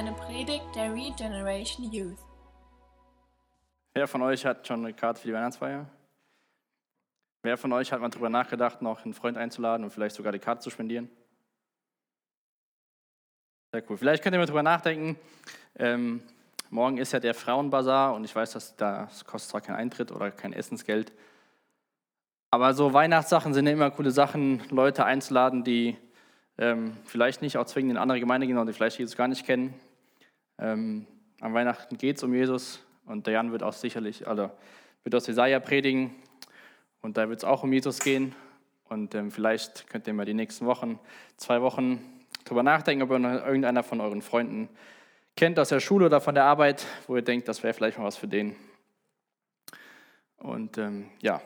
eine Predigt der Regeneration Youth. Wer von euch hat schon eine Karte für die Weihnachtsfeier? Wer von euch hat mal darüber nachgedacht, noch einen Freund einzuladen und vielleicht sogar die Karte zu spendieren? Sehr cool. Vielleicht könnt ihr mal darüber nachdenken. Ähm, morgen ist ja der Frauenbazar und ich weiß, dass das kostet zwar keinen Eintritt oder kein Essensgeld. Aber so Weihnachtssachen sind ja immer coole Sachen, Leute einzuladen, die ähm, vielleicht nicht auch zwingend in andere Gemeinde gehen oder die vielleicht Jesus gar nicht kennen. Ähm, am Weihnachten geht es um Jesus und der Jan wird auch sicherlich, also wird aus Jesaja predigen und da wird es auch um Jesus gehen. Und ähm, vielleicht könnt ihr mal die nächsten Wochen, zwei Wochen drüber nachdenken, ob ihr irgendeiner von euren Freunden kennt aus der Schule oder von der Arbeit, wo ihr denkt, das wäre vielleicht mal was für den. Und ähm, ja,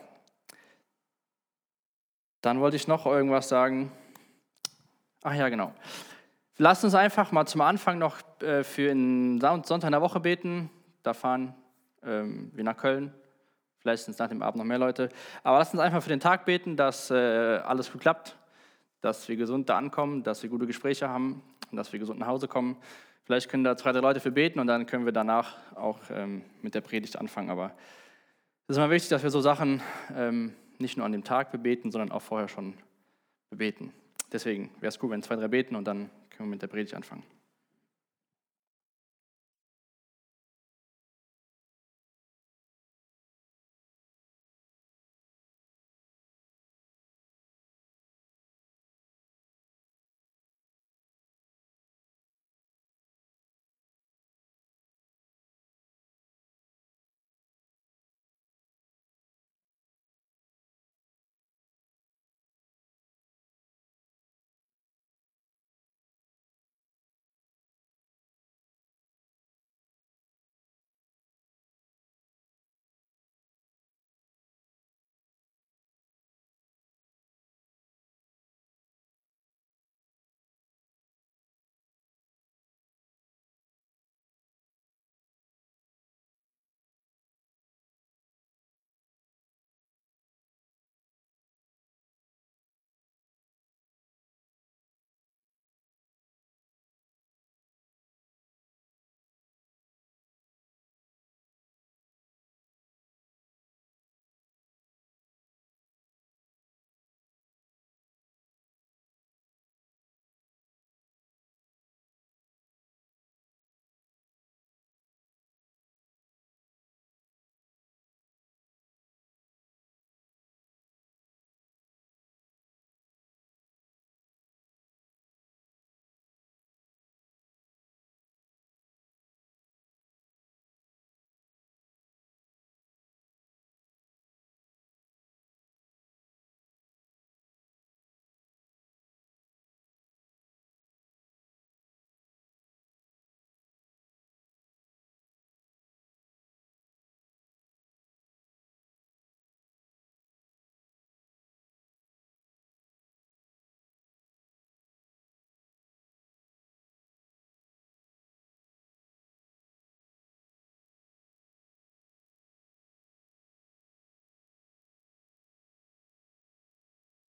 dann wollte ich noch irgendwas sagen. Ach ja, genau. Lasst uns einfach mal zum Anfang noch äh, für den Sonntag in der Woche beten. Da fahren ähm, wir nach Köln. Vielleicht sind es nach dem Abend noch mehr Leute. Aber lasst uns einfach für den Tag beten, dass äh, alles gut klappt, dass wir gesund da ankommen, dass wir gute Gespräche haben und dass wir gesund nach Hause kommen. Vielleicht können da zwei, drei Leute für beten und dann können wir danach auch ähm, mit der Predigt anfangen. Aber es ist immer wichtig, dass wir so Sachen ähm, nicht nur an dem Tag bebeten, sondern auch vorher schon bebeten. Deswegen wäre es gut, wenn zwei, drei beten und dann können wir mit der Predigt anfangen.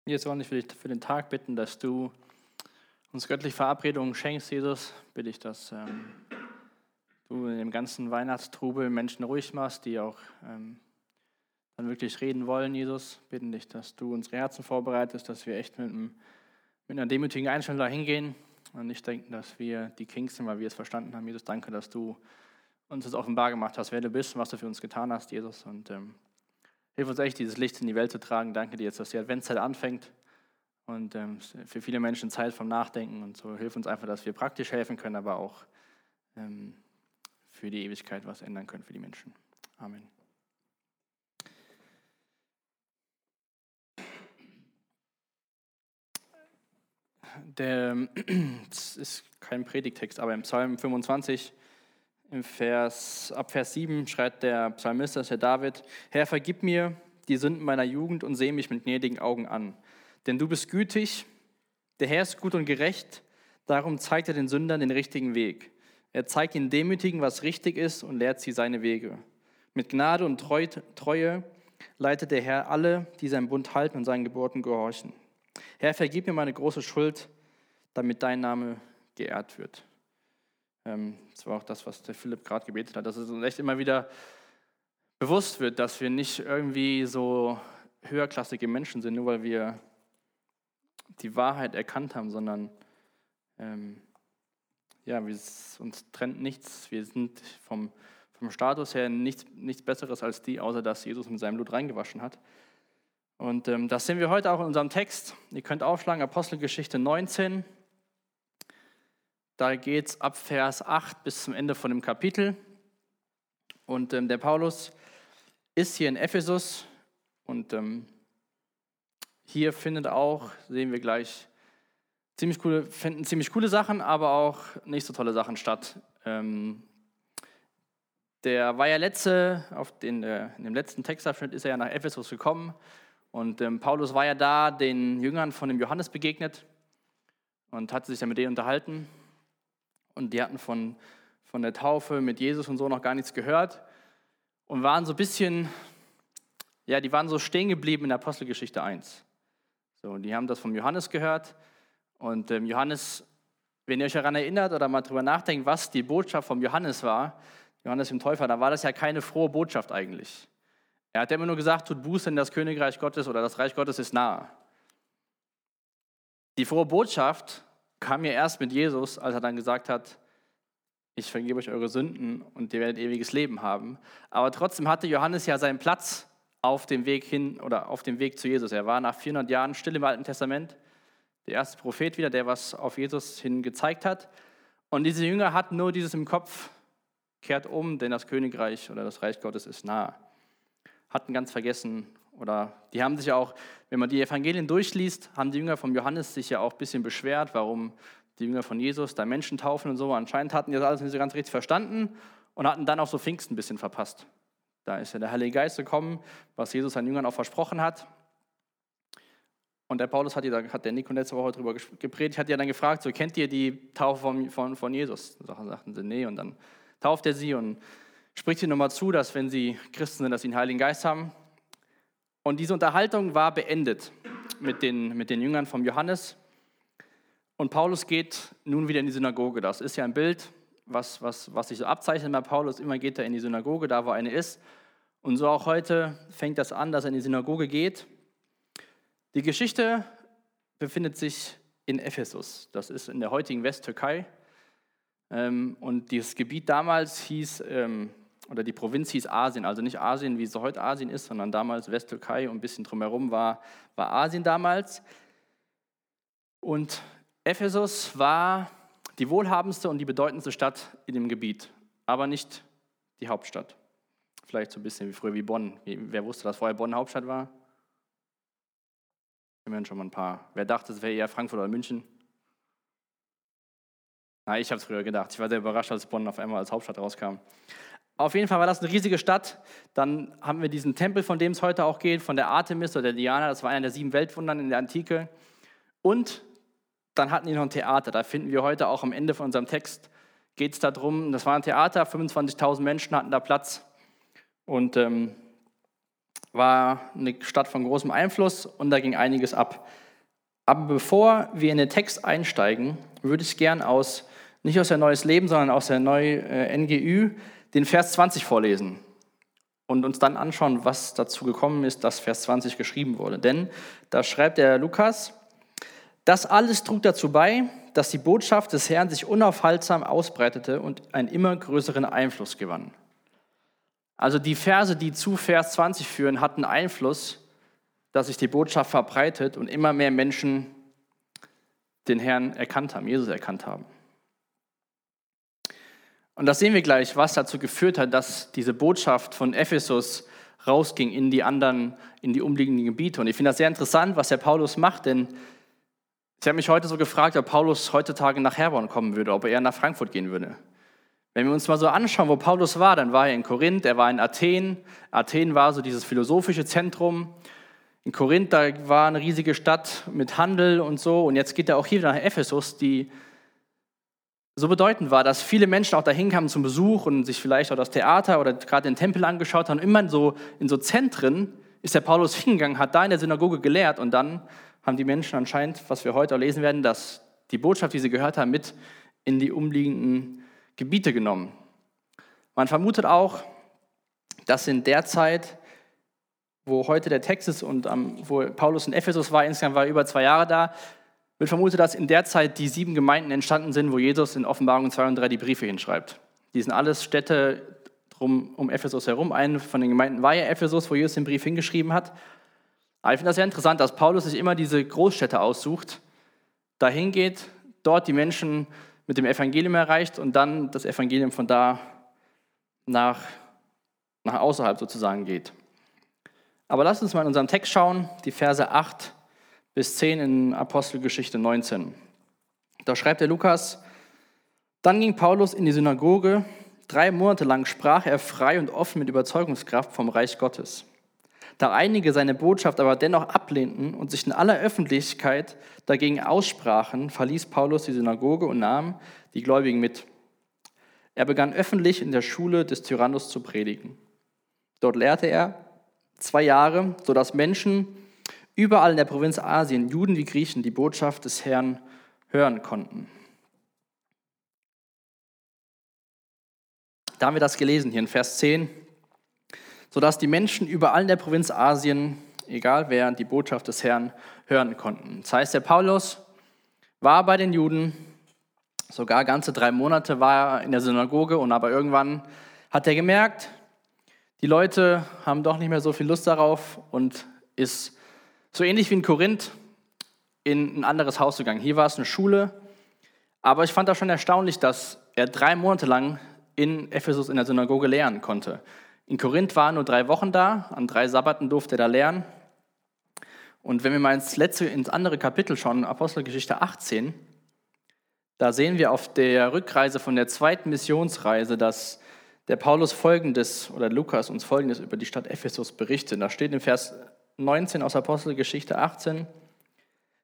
Jetzt wollen ich für, für den Tag bitten, dass du uns göttliche Verabredungen schenkst, Jesus. Bitte ich, dass ähm, du in dem ganzen Weihnachtstrubel Menschen ruhig machst, die auch ähm, dann wirklich reden wollen, Jesus. Bitten dich, dass du unsere Herzen vorbereitest, dass wir echt mit, einem, mit einer demütigen Einstellung da hingehen und nicht denken, dass wir die Kings sind, weil wir es verstanden haben. Jesus, danke, dass du uns das offenbar gemacht hast, wer du bist und was du für uns getan hast, Jesus. Und ähm, Hilf uns echt, dieses Licht in die Welt zu tragen. Danke dir jetzt, dass die Adventszeit anfängt und ähm, für viele Menschen Zeit vom Nachdenken und so. Hilf uns einfach, dass wir praktisch helfen können, aber auch ähm, für die Ewigkeit was ändern können für die Menschen. Amen. Der, das ist kein Predigtext, aber im Psalm 25 im Vers, ab Vers 7 schreibt der Psalmist, das ist der David, Herr, vergib mir die Sünden meiner Jugend und sehe mich mit gnädigen Augen an. Denn du bist gütig, der Herr ist gut und gerecht, darum zeigt er den Sündern den richtigen Weg. Er zeigt den Demütigen, was richtig ist und lehrt sie seine Wege. Mit Gnade und Treue leitet der Herr alle, die seinen Bund halten und seinen Geburten gehorchen. Herr, vergib mir meine große Schuld, damit dein Name geehrt wird. Ähm, das war auch das, was der Philipp gerade gebetet hat, dass es uns echt immer wieder bewusst wird, dass wir nicht irgendwie so höherklassige Menschen sind, nur weil wir die Wahrheit erkannt haben, sondern ähm, ja, wir, uns trennt nichts. Wir sind vom, vom Status her nichts, nichts Besseres als die, außer dass Jesus mit seinem Blut reingewaschen hat. Und ähm, das sehen wir heute auch in unserem Text. Ihr könnt aufschlagen, Apostelgeschichte 19. Da geht es ab Vers 8 bis zum Ende von dem Kapitel. Und ähm, der Paulus ist hier in Ephesus und ähm, hier findet auch, sehen wir gleich, ziemlich coole, finden ziemlich coole Sachen, aber auch nicht so tolle Sachen statt. Ähm, der war ja letzte, auf den, äh, in dem letzten Textabschnitt ist er ja nach Ephesus gekommen und ähm, Paulus war ja da den Jüngern von dem Johannes begegnet und hatte sich ja mit denen unterhalten und die hatten von, von der Taufe mit Jesus und so noch gar nichts gehört und waren so ein bisschen, ja, die waren so stehen geblieben in der Apostelgeschichte 1. So, und die haben das vom Johannes gehört und ähm, Johannes, wenn ihr euch daran erinnert oder mal drüber nachdenkt, was die Botschaft vom Johannes war, Johannes dem Täufer, da war das ja keine frohe Botschaft eigentlich. Er hat immer nur gesagt, tut Buße in das Königreich Gottes oder das Reich Gottes ist nahe. Die frohe Botschaft kam ja erst mit Jesus, als er dann gesagt hat, ich vergebe euch eure Sünden und ihr werdet ewiges Leben haben. Aber trotzdem hatte Johannes ja seinen Platz auf dem Weg hin oder auf dem Weg zu Jesus. Er war nach 400 Jahren still im Alten Testament, der erste Prophet wieder, der was auf Jesus hin gezeigt hat. Und diese Jünger hatten nur dieses im Kopf, kehrt um, denn das Königreich oder das Reich Gottes ist nahe. Hatten ganz vergessen oder die haben sich auch, wenn man die Evangelien durchliest, haben die Jünger von Johannes sich ja auch ein bisschen beschwert, warum die Jünger von Jesus da Menschen taufen und so. Anscheinend hatten die das alles nicht so ganz richtig verstanden und hatten dann auch so Pfingsten ein bisschen verpasst. Da ist ja der Heilige Geist gekommen, was Jesus seinen Jüngern auch versprochen hat. Und der Paulus hat, die, hat der Nico letzte Woche darüber gepredigt, hat ja dann gefragt, so kennt ihr die Taufe von, von, von Jesus? Da sagten sie, nee. Und dann tauft er sie und spricht sie nochmal zu, dass wenn sie Christen sind, dass sie den Heiligen Geist haben. Und diese Unterhaltung war beendet mit den, mit den Jüngern von Johannes. Und Paulus geht nun wieder in die Synagoge. Das ist ja ein Bild, was, was, was sich so abzeichnet bei Paulus. Immer geht er in die Synagoge, da wo eine ist. Und so auch heute fängt das an, dass er in die Synagoge geht. Die Geschichte befindet sich in Ephesus. Das ist in der heutigen Westtürkei. Ähm, und dieses Gebiet damals hieß, ähm, oder die Provinz hieß Asien. Also nicht Asien, wie es heute Asien ist, sondern damals Westtürkei und ein bisschen drumherum war, war Asien damals. Und Ephesus war die wohlhabendste und die bedeutendste Stadt in dem Gebiet, aber nicht die Hauptstadt. Vielleicht so ein bisschen wie früher wie Bonn. Wer wusste, dass vorher Bonn Hauptstadt war? Immerhin schon mal ein paar. Wer dachte, es wäre eher Frankfurt oder München? Na, ich habe es früher gedacht. Ich war sehr überrascht, als Bonn auf einmal als Hauptstadt rauskam. Auf jeden Fall war das eine riesige Stadt. Dann haben wir diesen Tempel, von dem es heute auch geht, von der Artemis oder der Diana. Das war einer der sieben Weltwundern in der Antike. Und dann hatten die noch ein Theater. Da finden wir heute auch am Ende von unserem Text, geht es darum, das war ein Theater, 25.000 Menschen hatten da Platz und ähm, war eine Stadt von großem Einfluss und da ging einiges ab. Aber bevor wir in den Text einsteigen, würde ich gern aus, nicht aus der Neues Leben, sondern aus der Neue äh, NGÜ, den Vers 20 vorlesen und uns dann anschauen, was dazu gekommen ist, dass Vers 20 geschrieben wurde. Denn da schreibt der Lukas, das alles trug dazu bei, dass die Botschaft des Herrn sich unaufhaltsam ausbreitete und einen immer größeren Einfluss gewann. Also die Verse, die zu Vers 20 führen, hatten Einfluss, dass sich die Botschaft verbreitet und immer mehr Menschen den Herrn erkannt haben, Jesus erkannt haben. Und das sehen wir gleich, was dazu geführt hat, dass diese Botschaft von Ephesus rausging in die anderen, in die umliegenden Gebiete. Und ich finde das sehr interessant, was der Paulus macht, denn ich habe mich heute so gefragt, ob Paulus heutzutage nach Herborn kommen würde, ob er eher nach Frankfurt gehen würde. Wenn wir uns mal so anschauen, wo Paulus war, dann war er in Korinth, er war in Athen. Athen war so dieses philosophische Zentrum. In Korinth, da war eine riesige Stadt mit Handel und so. Und jetzt geht er auch hier nach Ephesus, die so bedeutend war, dass viele Menschen auch dahin kamen zum Besuch und sich vielleicht auch das Theater oder gerade den Tempel angeschaut haben. Immer in so, in so Zentren ist der Paulus hingegangen, hat da in der Synagoge gelehrt und dann haben die Menschen anscheinend, was wir heute auch lesen werden, dass die Botschaft, die sie gehört haben, mit in die umliegenden Gebiete genommen. Man vermutet auch, dass in der Zeit, wo heute der Text ist und wo Paulus in Ephesus war, insgesamt war er über zwei Jahre da, wird vermutet, dass in der Zeit die sieben Gemeinden entstanden sind, wo Jesus in Offenbarung 2 und 3 die Briefe hinschreibt. Die sind alles Städte drum, um Ephesus herum. Eine von den Gemeinden war ja Ephesus, wo Jesus den Brief hingeschrieben hat. Aber ich finde das sehr interessant, dass Paulus sich immer diese Großstädte aussucht, dahin geht, dort die Menschen mit dem Evangelium erreicht und dann das Evangelium von da nach, nach außerhalb sozusagen geht. Aber lasst uns mal in unserem Text schauen, die Verse 8 bis 10 in Apostelgeschichte 19. Da schreibt der Lukas, dann ging Paulus in die Synagoge, drei Monate lang sprach er frei und offen mit Überzeugungskraft vom Reich Gottes. Da einige seine Botschaft aber dennoch ablehnten und sich in aller Öffentlichkeit dagegen aussprachen, verließ Paulus die Synagoge und nahm die Gläubigen mit. Er begann öffentlich in der Schule des Tyrannus zu predigen. Dort lehrte er zwei Jahre, sodass Menschen überall in der Provinz Asien, Juden wie Griechen, die Botschaft des Herrn hören konnten. Da haben wir das gelesen hier in Vers 10, sodass die Menschen überall in der Provinz Asien, egal wer, die Botschaft des Herrn hören konnten. Das heißt, der Paulus war bei den Juden, sogar ganze drei Monate war er in der Synagoge und aber irgendwann hat er gemerkt, die Leute haben doch nicht mehr so viel Lust darauf und ist so ähnlich wie in Korinth in ein anderes Haus gegangen. Hier war es eine Schule, aber ich fand das schon erstaunlich, dass er drei Monate lang in Ephesus in der Synagoge lehren konnte. In Korinth war er nur drei Wochen da, an drei Sabbaten durfte er da lernen. Und wenn wir mal ins letzte, ins andere Kapitel schauen, Apostelgeschichte 18, da sehen wir auf der Rückreise von der zweiten Missionsreise, dass der Paulus folgendes oder Lukas uns folgendes über die Stadt Ephesus berichtet. Da steht im Vers 19 aus Apostelgeschichte 18.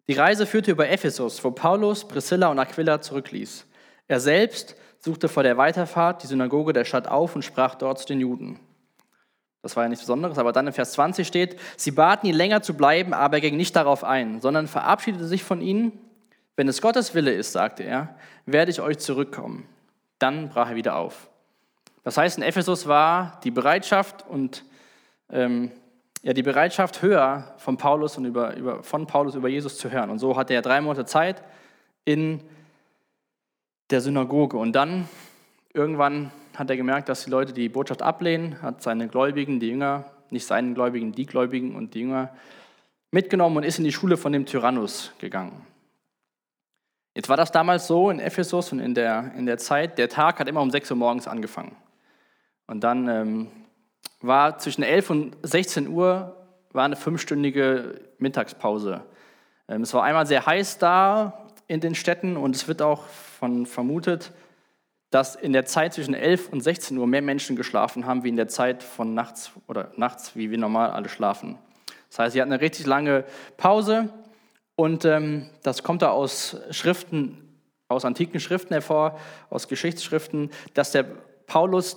Die Reise führte über Ephesus, wo Paulus Priscilla und Aquila zurückließ. Er selbst suchte vor der Weiterfahrt die Synagoge der Stadt auf und sprach dort zu den Juden. Das war ja nichts Besonderes, aber dann in Vers 20 steht, sie baten ihn länger zu bleiben, aber er ging nicht darauf ein, sondern verabschiedete sich von ihnen. Wenn es Gottes Wille ist, sagte er, werde ich euch zurückkommen. Dann brach er wieder auf. Das heißt, in Ephesus war die Bereitschaft und ähm, ja, die Bereitschaft höher von Paulus und über, über, von Paulus über Jesus zu hören. Und so hatte er drei Monate Zeit in der Synagoge. Und dann irgendwann hat er gemerkt, dass die Leute die Botschaft ablehnen, hat seine Gläubigen, die Jünger, nicht seinen Gläubigen, die Gläubigen und die Jünger mitgenommen und ist in die Schule von dem Tyrannus gegangen. Jetzt war das damals so in Ephesus und in der, in der Zeit, der Tag hat immer um 6 Uhr morgens angefangen. Und dann ähm, war zwischen 11 und 16 Uhr war eine fünfstündige Mittagspause. Ähm, es war einmal sehr heiß da in den Städten und es wird auch von vermutet, dass in der Zeit zwischen 11 und 16 Uhr mehr Menschen geschlafen haben, wie in der Zeit von nachts oder nachts, wie wir normal alle schlafen. Das heißt, sie hatten eine richtig lange Pause und ähm, das kommt da aus Schriften, aus antiken Schriften hervor, aus Geschichtsschriften, dass der Paulus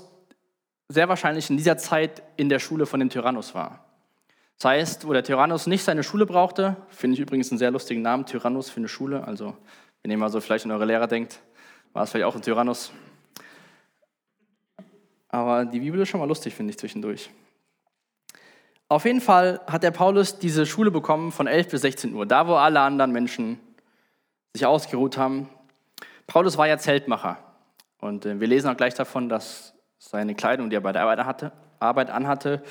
sehr wahrscheinlich in dieser Zeit in der Schule von dem Tyrannus war. Das heißt, wo der Tyrannus nicht seine Schule brauchte, finde ich übrigens einen sehr lustigen Namen, Tyrannus für eine Schule. Also, wenn ihr mal so vielleicht an eure Lehrer denkt, war es vielleicht auch ein Tyrannus. Aber die Bibel ist schon mal lustig, finde ich, zwischendurch. Auf jeden Fall hat der Paulus diese Schule bekommen von 11 bis 16 Uhr, da wo alle anderen Menschen sich ausgeruht haben. Paulus war ja Zeltmacher. Und äh, wir lesen auch gleich davon, dass seine Kleidung, die er bei der Arbeit, hatte, Arbeit anhatte,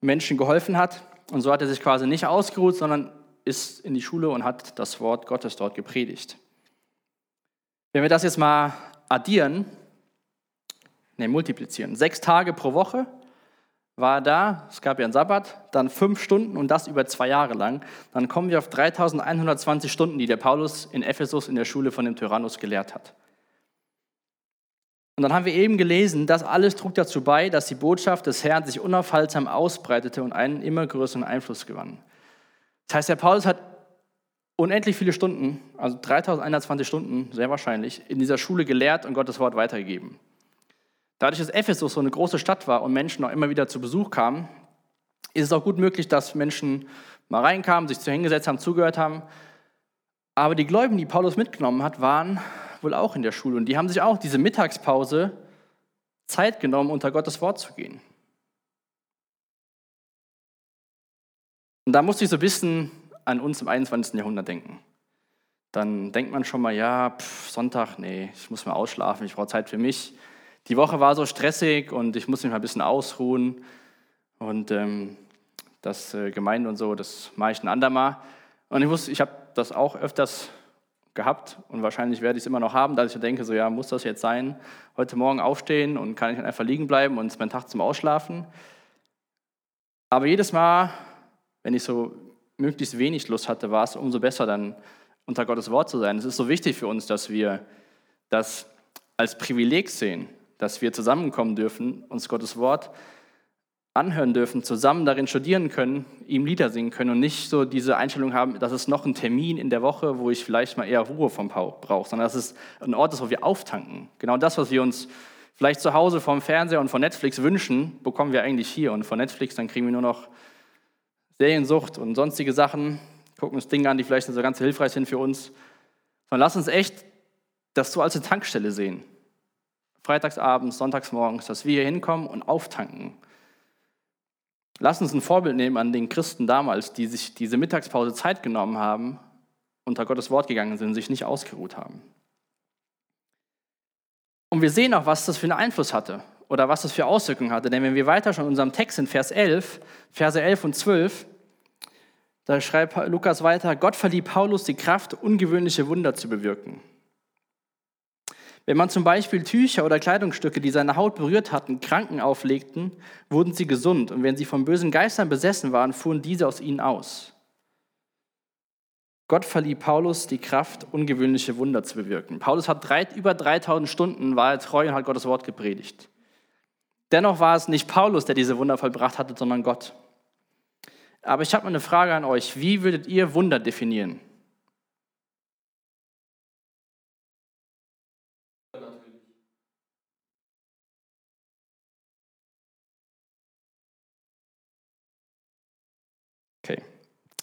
Menschen geholfen hat. Und so hat er sich quasi nicht ausgeruht, sondern ist in die Schule und hat das Wort Gottes dort gepredigt. Wenn wir das jetzt mal addieren, ne, multiplizieren, sechs Tage pro Woche war er da, es gab ja einen Sabbat, dann fünf Stunden und das über zwei Jahre lang, dann kommen wir auf 3120 Stunden, die der Paulus in Ephesus in der Schule von dem Tyrannus gelehrt hat. Und dann haben wir eben gelesen, das alles trug dazu bei, dass die Botschaft des Herrn sich unaufhaltsam ausbreitete und einen immer größeren Einfluss gewann. Das heißt, der Paulus hat unendlich viele Stunden, also 3120 Stunden, sehr wahrscheinlich, in dieser Schule gelehrt und Gottes Wort weitergegeben. Dadurch, dass Ephesus so eine große Stadt war und Menschen auch immer wieder zu Besuch kamen, ist es auch gut möglich, dass Menschen mal reinkamen, sich zu hingesetzt haben, zugehört haben. Aber die Gläubigen, die Paulus mitgenommen hat, waren wohl auch in der Schule und die haben sich auch diese Mittagspause Zeit genommen, unter Gottes Wort zu gehen. Und da musste ich so ein bisschen an uns im 21. Jahrhundert denken. Dann denkt man schon mal, ja, pff, Sonntag, nee, ich muss mal ausschlafen, ich brauche Zeit für mich. Die Woche war so stressig und ich muss mich mal ein bisschen ausruhen. Und ähm, das äh, Gemeinde und so, das mache ich ein andermal. Und ich ich habe das auch öfters gehabt und wahrscheinlich werde ich es immer noch haben, dass ich denke, so ja, muss das jetzt sein? Heute Morgen aufstehen und kann ich dann einfach liegen bleiben und es mein Tag zum Ausschlafen? Aber jedes Mal, wenn ich so möglichst wenig Lust hatte, war es umso besser, dann unter Gottes Wort zu sein. Es ist so wichtig für uns, dass wir das als Privileg sehen, dass wir zusammenkommen dürfen, uns Gottes Wort anhören dürfen, zusammen darin studieren können, ihm Lieder singen können und nicht so diese Einstellung haben, dass es noch ein Termin in der Woche, wo ich vielleicht mal eher Ruhe vom brauche, sondern dass es ein Ort ist, wo wir auftanken. Genau das, was wir uns vielleicht zu Hause vom Fernseher und von Netflix wünschen, bekommen wir eigentlich hier. Und von Netflix, dann kriegen wir nur noch Seriensucht und sonstige Sachen, gucken uns Dinge an, die vielleicht nicht so ganz hilfreich sind für uns. Sondern lass uns echt das so als eine Tankstelle sehen. Freitagsabends, sonntagsmorgens, dass wir hier hinkommen und auftanken Lass uns ein Vorbild nehmen an den Christen damals, die sich diese Mittagspause Zeit genommen haben, unter Gottes Wort gegangen sind, sich nicht ausgeruht haben. Und wir sehen auch, was das für einen Einfluss hatte oder was das für Auswirkungen hatte. Denn wenn wir weiter schon in unserem Text in Vers 11, Verse 11 und 12, da schreibt Lukas weiter, Gott verlieh Paulus die Kraft, ungewöhnliche Wunder zu bewirken. Wenn man zum Beispiel Tücher oder Kleidungsstücke, die seine Haut berührt hatten, Kranken auflegten, wurden sie gesund. Und wenn sie von bösen Geistern besessen waren, fuhren diese aus ihnen aus. Gott verlieh Paulus die Kraft, ungewöhnliche Wunder zu bewirken. Paulus hat drei, über 3000 Stunden, war er treu und hat Gottes Wort gepredigt. Dennoch war es nicht Paulus, der diese Wunder vollbracht hatte, sondern Gott. Aber ich habe mal eine Frage an euch. Wie würdet ihr Wunder definieren?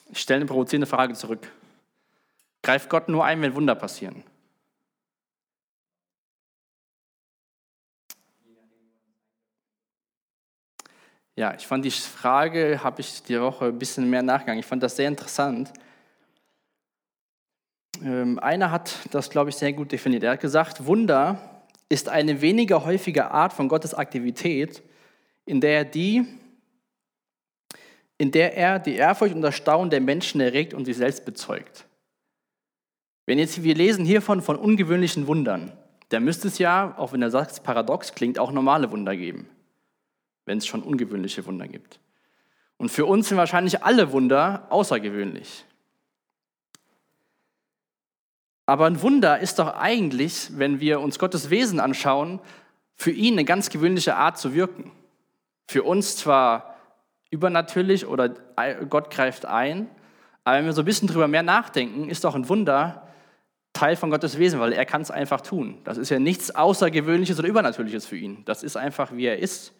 Ich stelle eine provozierende Frage zurück. Greift Gott nur ein, wenn Wunder passieren? Ja, ich fand die Frage, habe ich die Woche ein bisschen mehr nachgegangen. Ich fand das sehr interessant. Ähm, einer hat das, glaube ich, sehr gut definiert. Er hat gesagt, Wunder ist eine weniger häufige Art von Gottes Aktivität, in der er die, in der er die Ehrfurcht und das Staunen der Menschen erregt und sich selbst bezeugt. Wenn jetzt wir lesen hiervon von ungewöhnlichen Wundern, dann müsste es ja, auch wenn der Satz paradox klingt, auch normale Wunder geben, wenn es schon ungewöhnliche Wunder gibt. Und für uns sind wahrscheinlich alle Wunder außergewöhnlich. Aber ein Wunder ist doch eigentlich, wenn wir uns Gottes Wesen anschauen, für ihn eine ganz gewöhnliche Art zu wirken. Für uns zwar übernatürlich oder Gott greift ein. Aber wenn wir so ein bisschen drüber mehr nachdenken, ist doch ein Wunder Teil von Gottes Wesen, weil er kann es einfach tun. Das ist ja nichts Außergewöhnliches oder Übernatürliches für ihn. Das ist einfach, wie er ist.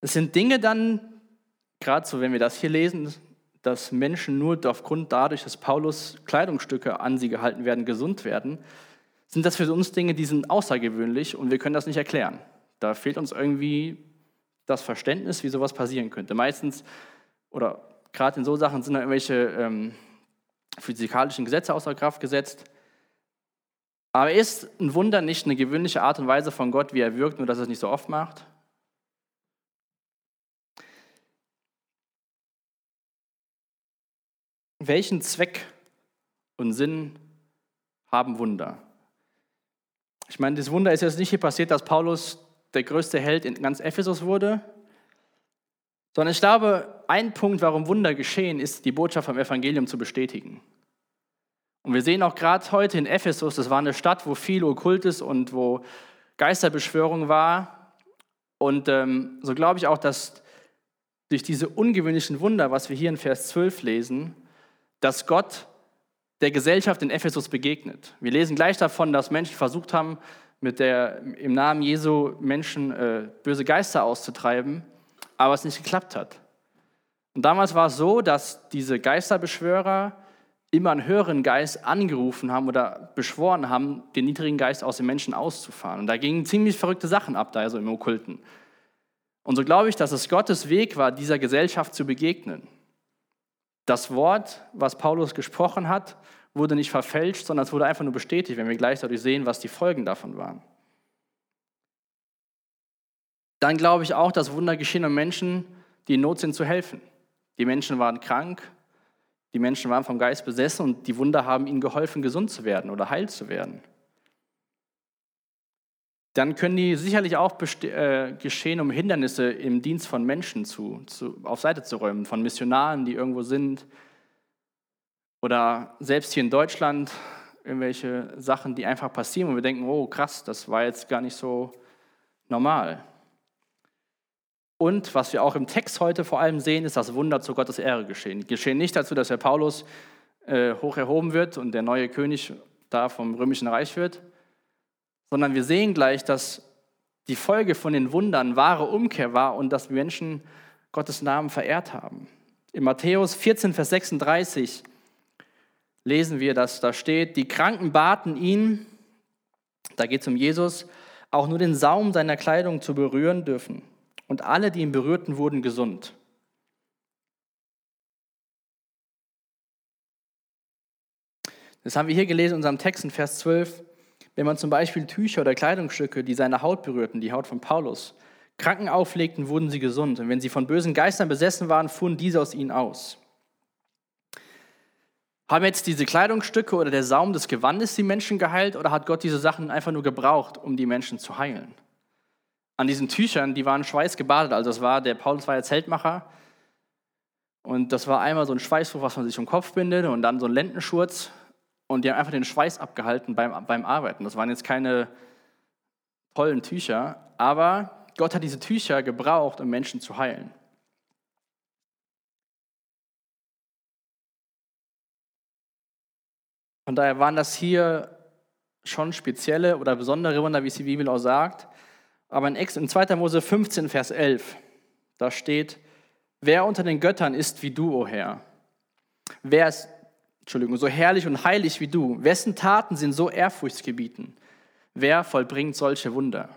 Es sind Dinge dann, gerade so, wenn wir das hier lesen, dass Menschen nur aufgrund dadurch, dass Paulus Kleidungsstücke an sie gehalten werden, gesund werden, sind das für uns Dinge, die sind außergewöhnlich und wir können das nicht erklären. Da fehlt uns irgendwie das Verständnis, wie sowas passieren könnte. Meistens, oder gerade in so Sachen sind da irgendwelche ähm, physikalischen Gesetze außer Kraft gesetzt. Aber ist ein Wunder nicht eine gewöhnliche Art und Weise von Gott, wie er wirkt, nur dass er es nicht so oft macht? Welchen Zweck und Sinn haben Wunder? Ich meine, das Wunder ist jetzt nicht hier passiert, dass Paulus der größte Held in ganz Ephesus wurde, sondern ich glaube, ein Punkt, warum Wunder geschehen, ist, die Botschaft vom Evangelium zu bestätigen. Und wir sehen auch gerade heute in Ephesus, das war eine Stadt, wo viel Okkultes und wo Geisterbeschwörung war. Und ähm, so glaube ich auch, dass durch diese ungewöhnlichen Wunder, was wir hier in Vers 12 lesen, dass Gott der Gesellschaft in Ephesus begegnet. Wir lesen gleich davon, dass Menschen versucht haben, mit der, im Namen Jesu Menschen äh, böse Geister auszutreiben, aber es nicht geklappt hat. Und damals war es so, dass diese Geisterbeschwörer immer einen höheren Geist angerufen haben oder beschworen haben, den niedrigen Geist aus den Menschen auszufahren. Und da gingen ziemlich verrückte Sachen ab, da also im Okkulten. Und so glaube ich, dass es Gottes Weg war, dieser Gesellschaft zu begegnen. Das Wort, was Paulus gesprochen hat, wurde nicht verfälscht, sondern es wurde einfach nur bestätigt, wenn wir gleich dadurch sehen, was die Folgen davon waren. Dann glaube ich auch, dass Wunder geschehen, um Menschen, die in Not sind, zu helfen. Die Menschen waren krank, die Menschen waren vom Geist besessen und die Wunder haben ihnen geholfen, gesund zu werden oder heil zu werden. Dann können die sicherlich auch äh, geschehen, um Hindernisse im Dienst von Menschen zu, zu, auf Seite zu räumen, von Missionaren, die irgendwo sind. Oder selbst hier in Deutschland irgendwelche Sachen, die einfach passieren und wir denken, oh krass, das war jetzt gar nicht so normal. Und was wir auch im Text heute vor allem sehen, ist, dass Wunder zu Gottes Ehre geschehen. Geschehen nicht dazu, dass der Paulus äh, hoch erhoben wird und der neue König da vom römischen Reich wird, sondern wir sehen gleich, dass die Folge von den Wundern wahre Umkehr war und dass Menschen Gottes Namen verehrt haben. In Matthäus 14, Vers 36 lesen wir, dass da steht, die Kranken baten ihn, da geht es um Jesus, auch nur den Saum seiner Kleidung zu berühren dürfen und alle, die ihn berührten, wurden gesund. Das haben wir hier gelesen in unserem Text in Vers 12. Wenn man zum Beispiel Tücher oder Kleidungsstücke, die seine Haut berührten, die Haut von Paulus, Kranken auflegten, wurden sie gesund. Und wenn sie von bösen Geistern besessen waren, fuhren diese aus ihnen aus. Haben jetzt diese Kleidungsstücke oder der Saum des Gewandes die Menschen geheilt oder hat Gott diese Sachen einfach nur gebraucht, um die Menschen zu heilen? an diesen Tüchern, die waren schweißgebadet. Also das war, der Paulus war ja Zeltmacher. Und das war einmal so ein Schweißtuch, was man sich um den Kopf bindet und dann so ein Lendenschurz. Und die haben einfach den Schweiß abgehalten beim, beim Arbeiten. Das waren jetzt keine tollen Tücher, aber Gott hat diese Tücher gebraucht, um Menschen zu heilen. Von daher waren das hier schon spezielle oder besondere Wunder, wie es die Bibel auch sagt. Aber in 2. Mose 15, Vers 11, da steht, wer unter den Göttern ist wie du, o oh Herr? Wer ist, Entschuldigung, so herrlich und heilig wie du? Wessen Taten sind so ehrfurchtsgebieten? Wer vollbringt solche Wunder?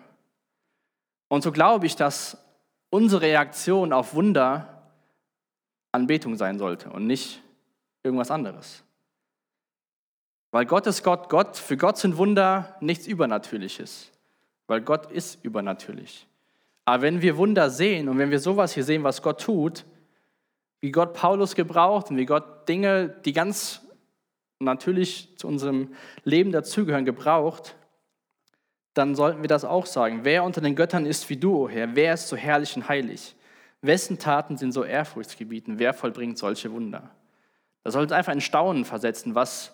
Und so glaube ich, dass unsere Reaktion auf Wunder Anbetung sein sollte und nicht irgendwas anderes. Weil Gott ist Gott, Gott, für Gott sind Wunder nichts Übernatürliches weil Gott ist übernatürlich. Aber wenn wir Wunder sehen und wenn wir sowas hier sehen, was Gott tut, wie Gott Paulus gebraucht und wie Gott Dinge, die ganz natürlich zu unserem Leben dazugehören, gebraucht, dann sollten wir das auch sagen. Wer unter den Göttern ist wie du, o Herr? Wer ist so herrlich und heilig? Wessen Taten sind so ehrfurchtsgebieten? Wer vollbringt solche Wunder? Das sollte uns einfach in Staunen versetzen, was,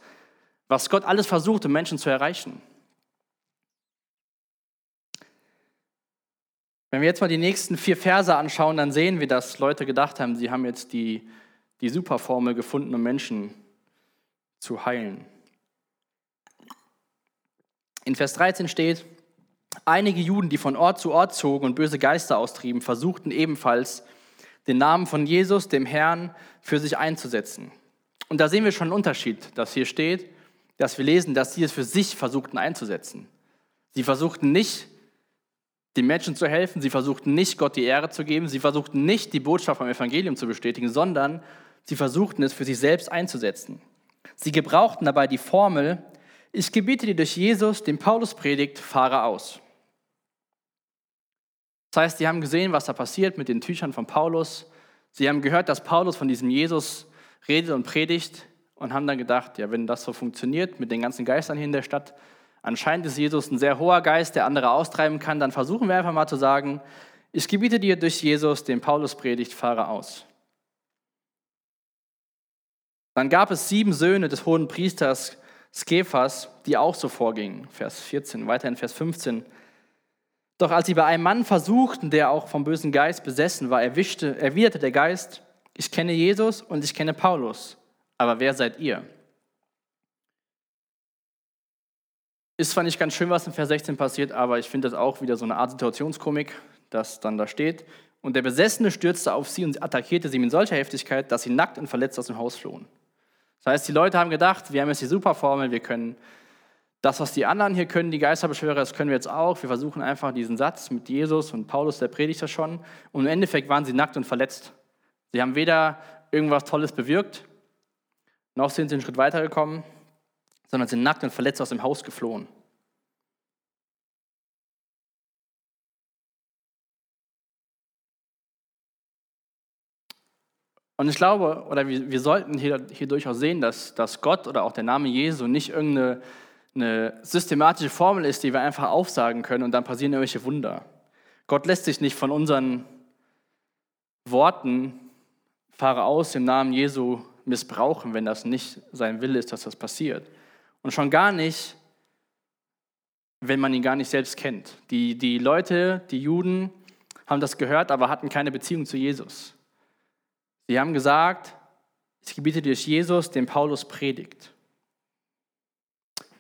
was Gott alles versucht, um Menschen zu erreichen. Wenn wir jetzt mal die nächsten vier Verse anschauen, dann sehen wir, dass Leute gedacht haben, sie haben jetzt die, die Superformel gefunden, um Menschen zu heilen. In Vers 13 steht, einige Juden, die von Ort zu Ort zogen und böse Geister austrieben, versuchten ebenfalls, den Namen von Jesus, dem Herrn, für sich einzusetzen. Und da sehen wir schon einen Unterschied, dass hier steht, dass wir lesen, dass sie es für sich versuchten einzusetzen. Sie versuchten nicht, den Menschen zu helfen. Sie versuchten nicht, Gott die Ehre zu geben. Sie versuchten nicht, die Botschaft vom Evangelium zu bestätigen, sondern sie versuchten es für sich selbst einzusetzen. Sie gebrauchten dabei die Formel, ich gebiete dir durch Jesus, den Paulus predigt, fahre aus. Das heißt, sie haben gesehen, was da passiert mit den Tüchern von Paulus. Sie haben gehört, dass Paulus von diesem Jesus redet und predigt und haben dann gedacht, ja, wenn das so funktioniert mit den ganzen Geistern hier in der Stadt, anscheinend ist Jesus ein sehr hoher Geist, der andere austreiben kann, dann versuchen wir einfach mal zu sagen, ich gebiete dir durch Jesus, den Paulus predigt, fahre aus. Dann gab es sieben Söhne des hohen Priesters Skephas, die auch so vorgingen. Vers 14, weiter in Vers 15. Doch als sie bei einem Mann versuchten, der auch vom bösen Geist besessen war, erwischte, erwiderte der Geist, ich kenne Jesus und ich kenne Paulus, aber wer seid ihr? Ist zwar nicht ganz schön, was in Vers 16 passiert, aber ich finde das auch wieder so eine Art Situationskomik, dass dann da steht. Und der Besessene stürzte auf sie und attackierte sie mit solcher Heftigkeit, dass sie nackt und verletzt aus dem Haus flohen. Das heißt, die Leute haben gedacht, wir haben jetzt die Superformel, wir können das, was die anderen hier können, die Geisterbeschwörer, das können wir jetzt auch. Wir versuchen einfach diesen Satz mit Jesus und Paulus, der predigt das schon. Und im Endeffekt waren sie nackt und verletzt. Sie haben weder irgendwas Tolles bewirkt, noch sind sie einen Schritt weitergekommen, sondern sind nackt und verletzt aus dem Haus geflohen. Und ich glaube, oder wir, wir sollten hier, hier durchaus sehen, dass, dass Gott oder auch der Name Jesu nicht irgendeine eine systematische Formel ist, die wir einfach aufsagen können und dann passieren irgendwelche Wunder. Gott lässt sich nicht von unseren Worten, fahre aus im Namen Jesu, missbrauchen, wenn das nicht sein Wille ist, dass das passiert. Und schon gar nicht, wenn man ihn gar nicht selbst kennt. Die, die Leute, die Juden, haben das gehört, aber hatten keine Beziehung zu Jesus. Sie haben gesagt, ich gebiete dir Jesus, den Paulus predigt.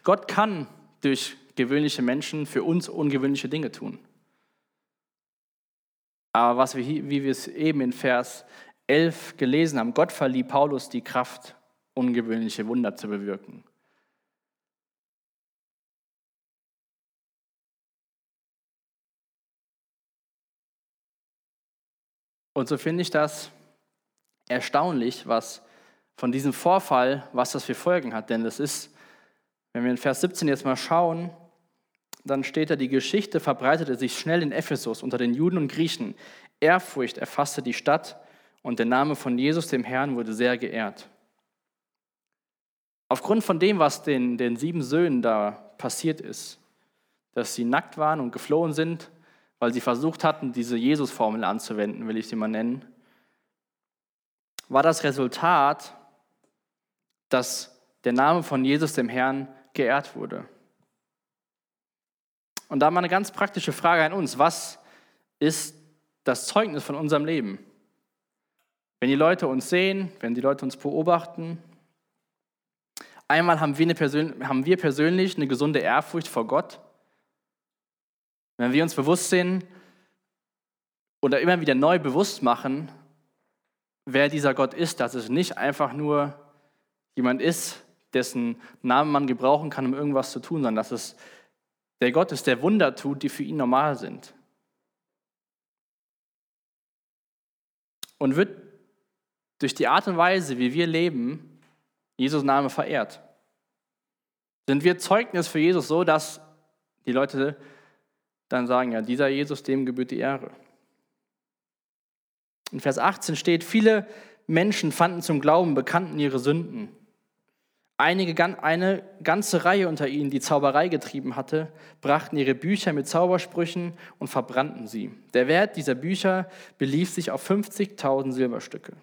Gott kann durch gewöhnliche Menschen für uns ungewöhnliche Dinge tun. Aber was wir, wie wir es eben in Vers 11 gelesen haben, Gott verlieh Paulus die Kraft, ungewöhnliche Wunder zu bewirken. Und so finde ich das erstaunlich, was von diesem Vorfall, was das für Folgen hat. Denn es ist wenn wir in Vers 17 jetzt mal schauen, dann steht da, die Geschichte verbreitete sich schnell in Ephesus unter den Juden und Griechen. Ehrfurcht erfasste die Stadt und der Name von Jesus, dem Herrn, wurde sehr geehrt. Aufgrund von dem, was den, den sieben Söhnen da passiert ist, dass sie nackt waren und geflohen sind, weil sie versucht hatten, diese Jesus-Formel anzuwenden, will ich sie mal nennen, war das Resultat, dass der Name von Jesus, dem Herrn, geehrt wurde. Und da mal eine ganz praktische Frage an uns. Was ist das Zeugnis von unserem Leben? Wenn die Leute uns sehen, wenn die Leute uns beobachten, einmal haben wir, eine haben wir persönlich eine gesunde Ehrfurcht vor Gott. Wenn wir uns bewusst sind oder immer wieder neu bewusst machen, wer dieser Gott ist, dass es nicht einfach nur jemand ist, dessen Namen man gebrauchen kann, um irgendwas zu tun, sondern dass es der Gott ist, der Wunder tut, die für ihn normal sind. Und wird durch die Art und Weise, wie wir leben, Jesus Name verehrt. Sind wir Zeugnis für Jesus so, dass die Leute dann sagen, ja, dieser Jesus, dem gebührt die Ehre. In Vers 18 steht, viele Menschen fanden zum Glauben, bekannten ihre Sünden. Einige, eine ganze Reihe unter ihnen, die Zauberei getrieben hatte, brachten ihre Bücher mit Zaubersprüchen und verbrannten sie. Der Wert dieser Bücher belief sich auf 50.000 Silberstücke.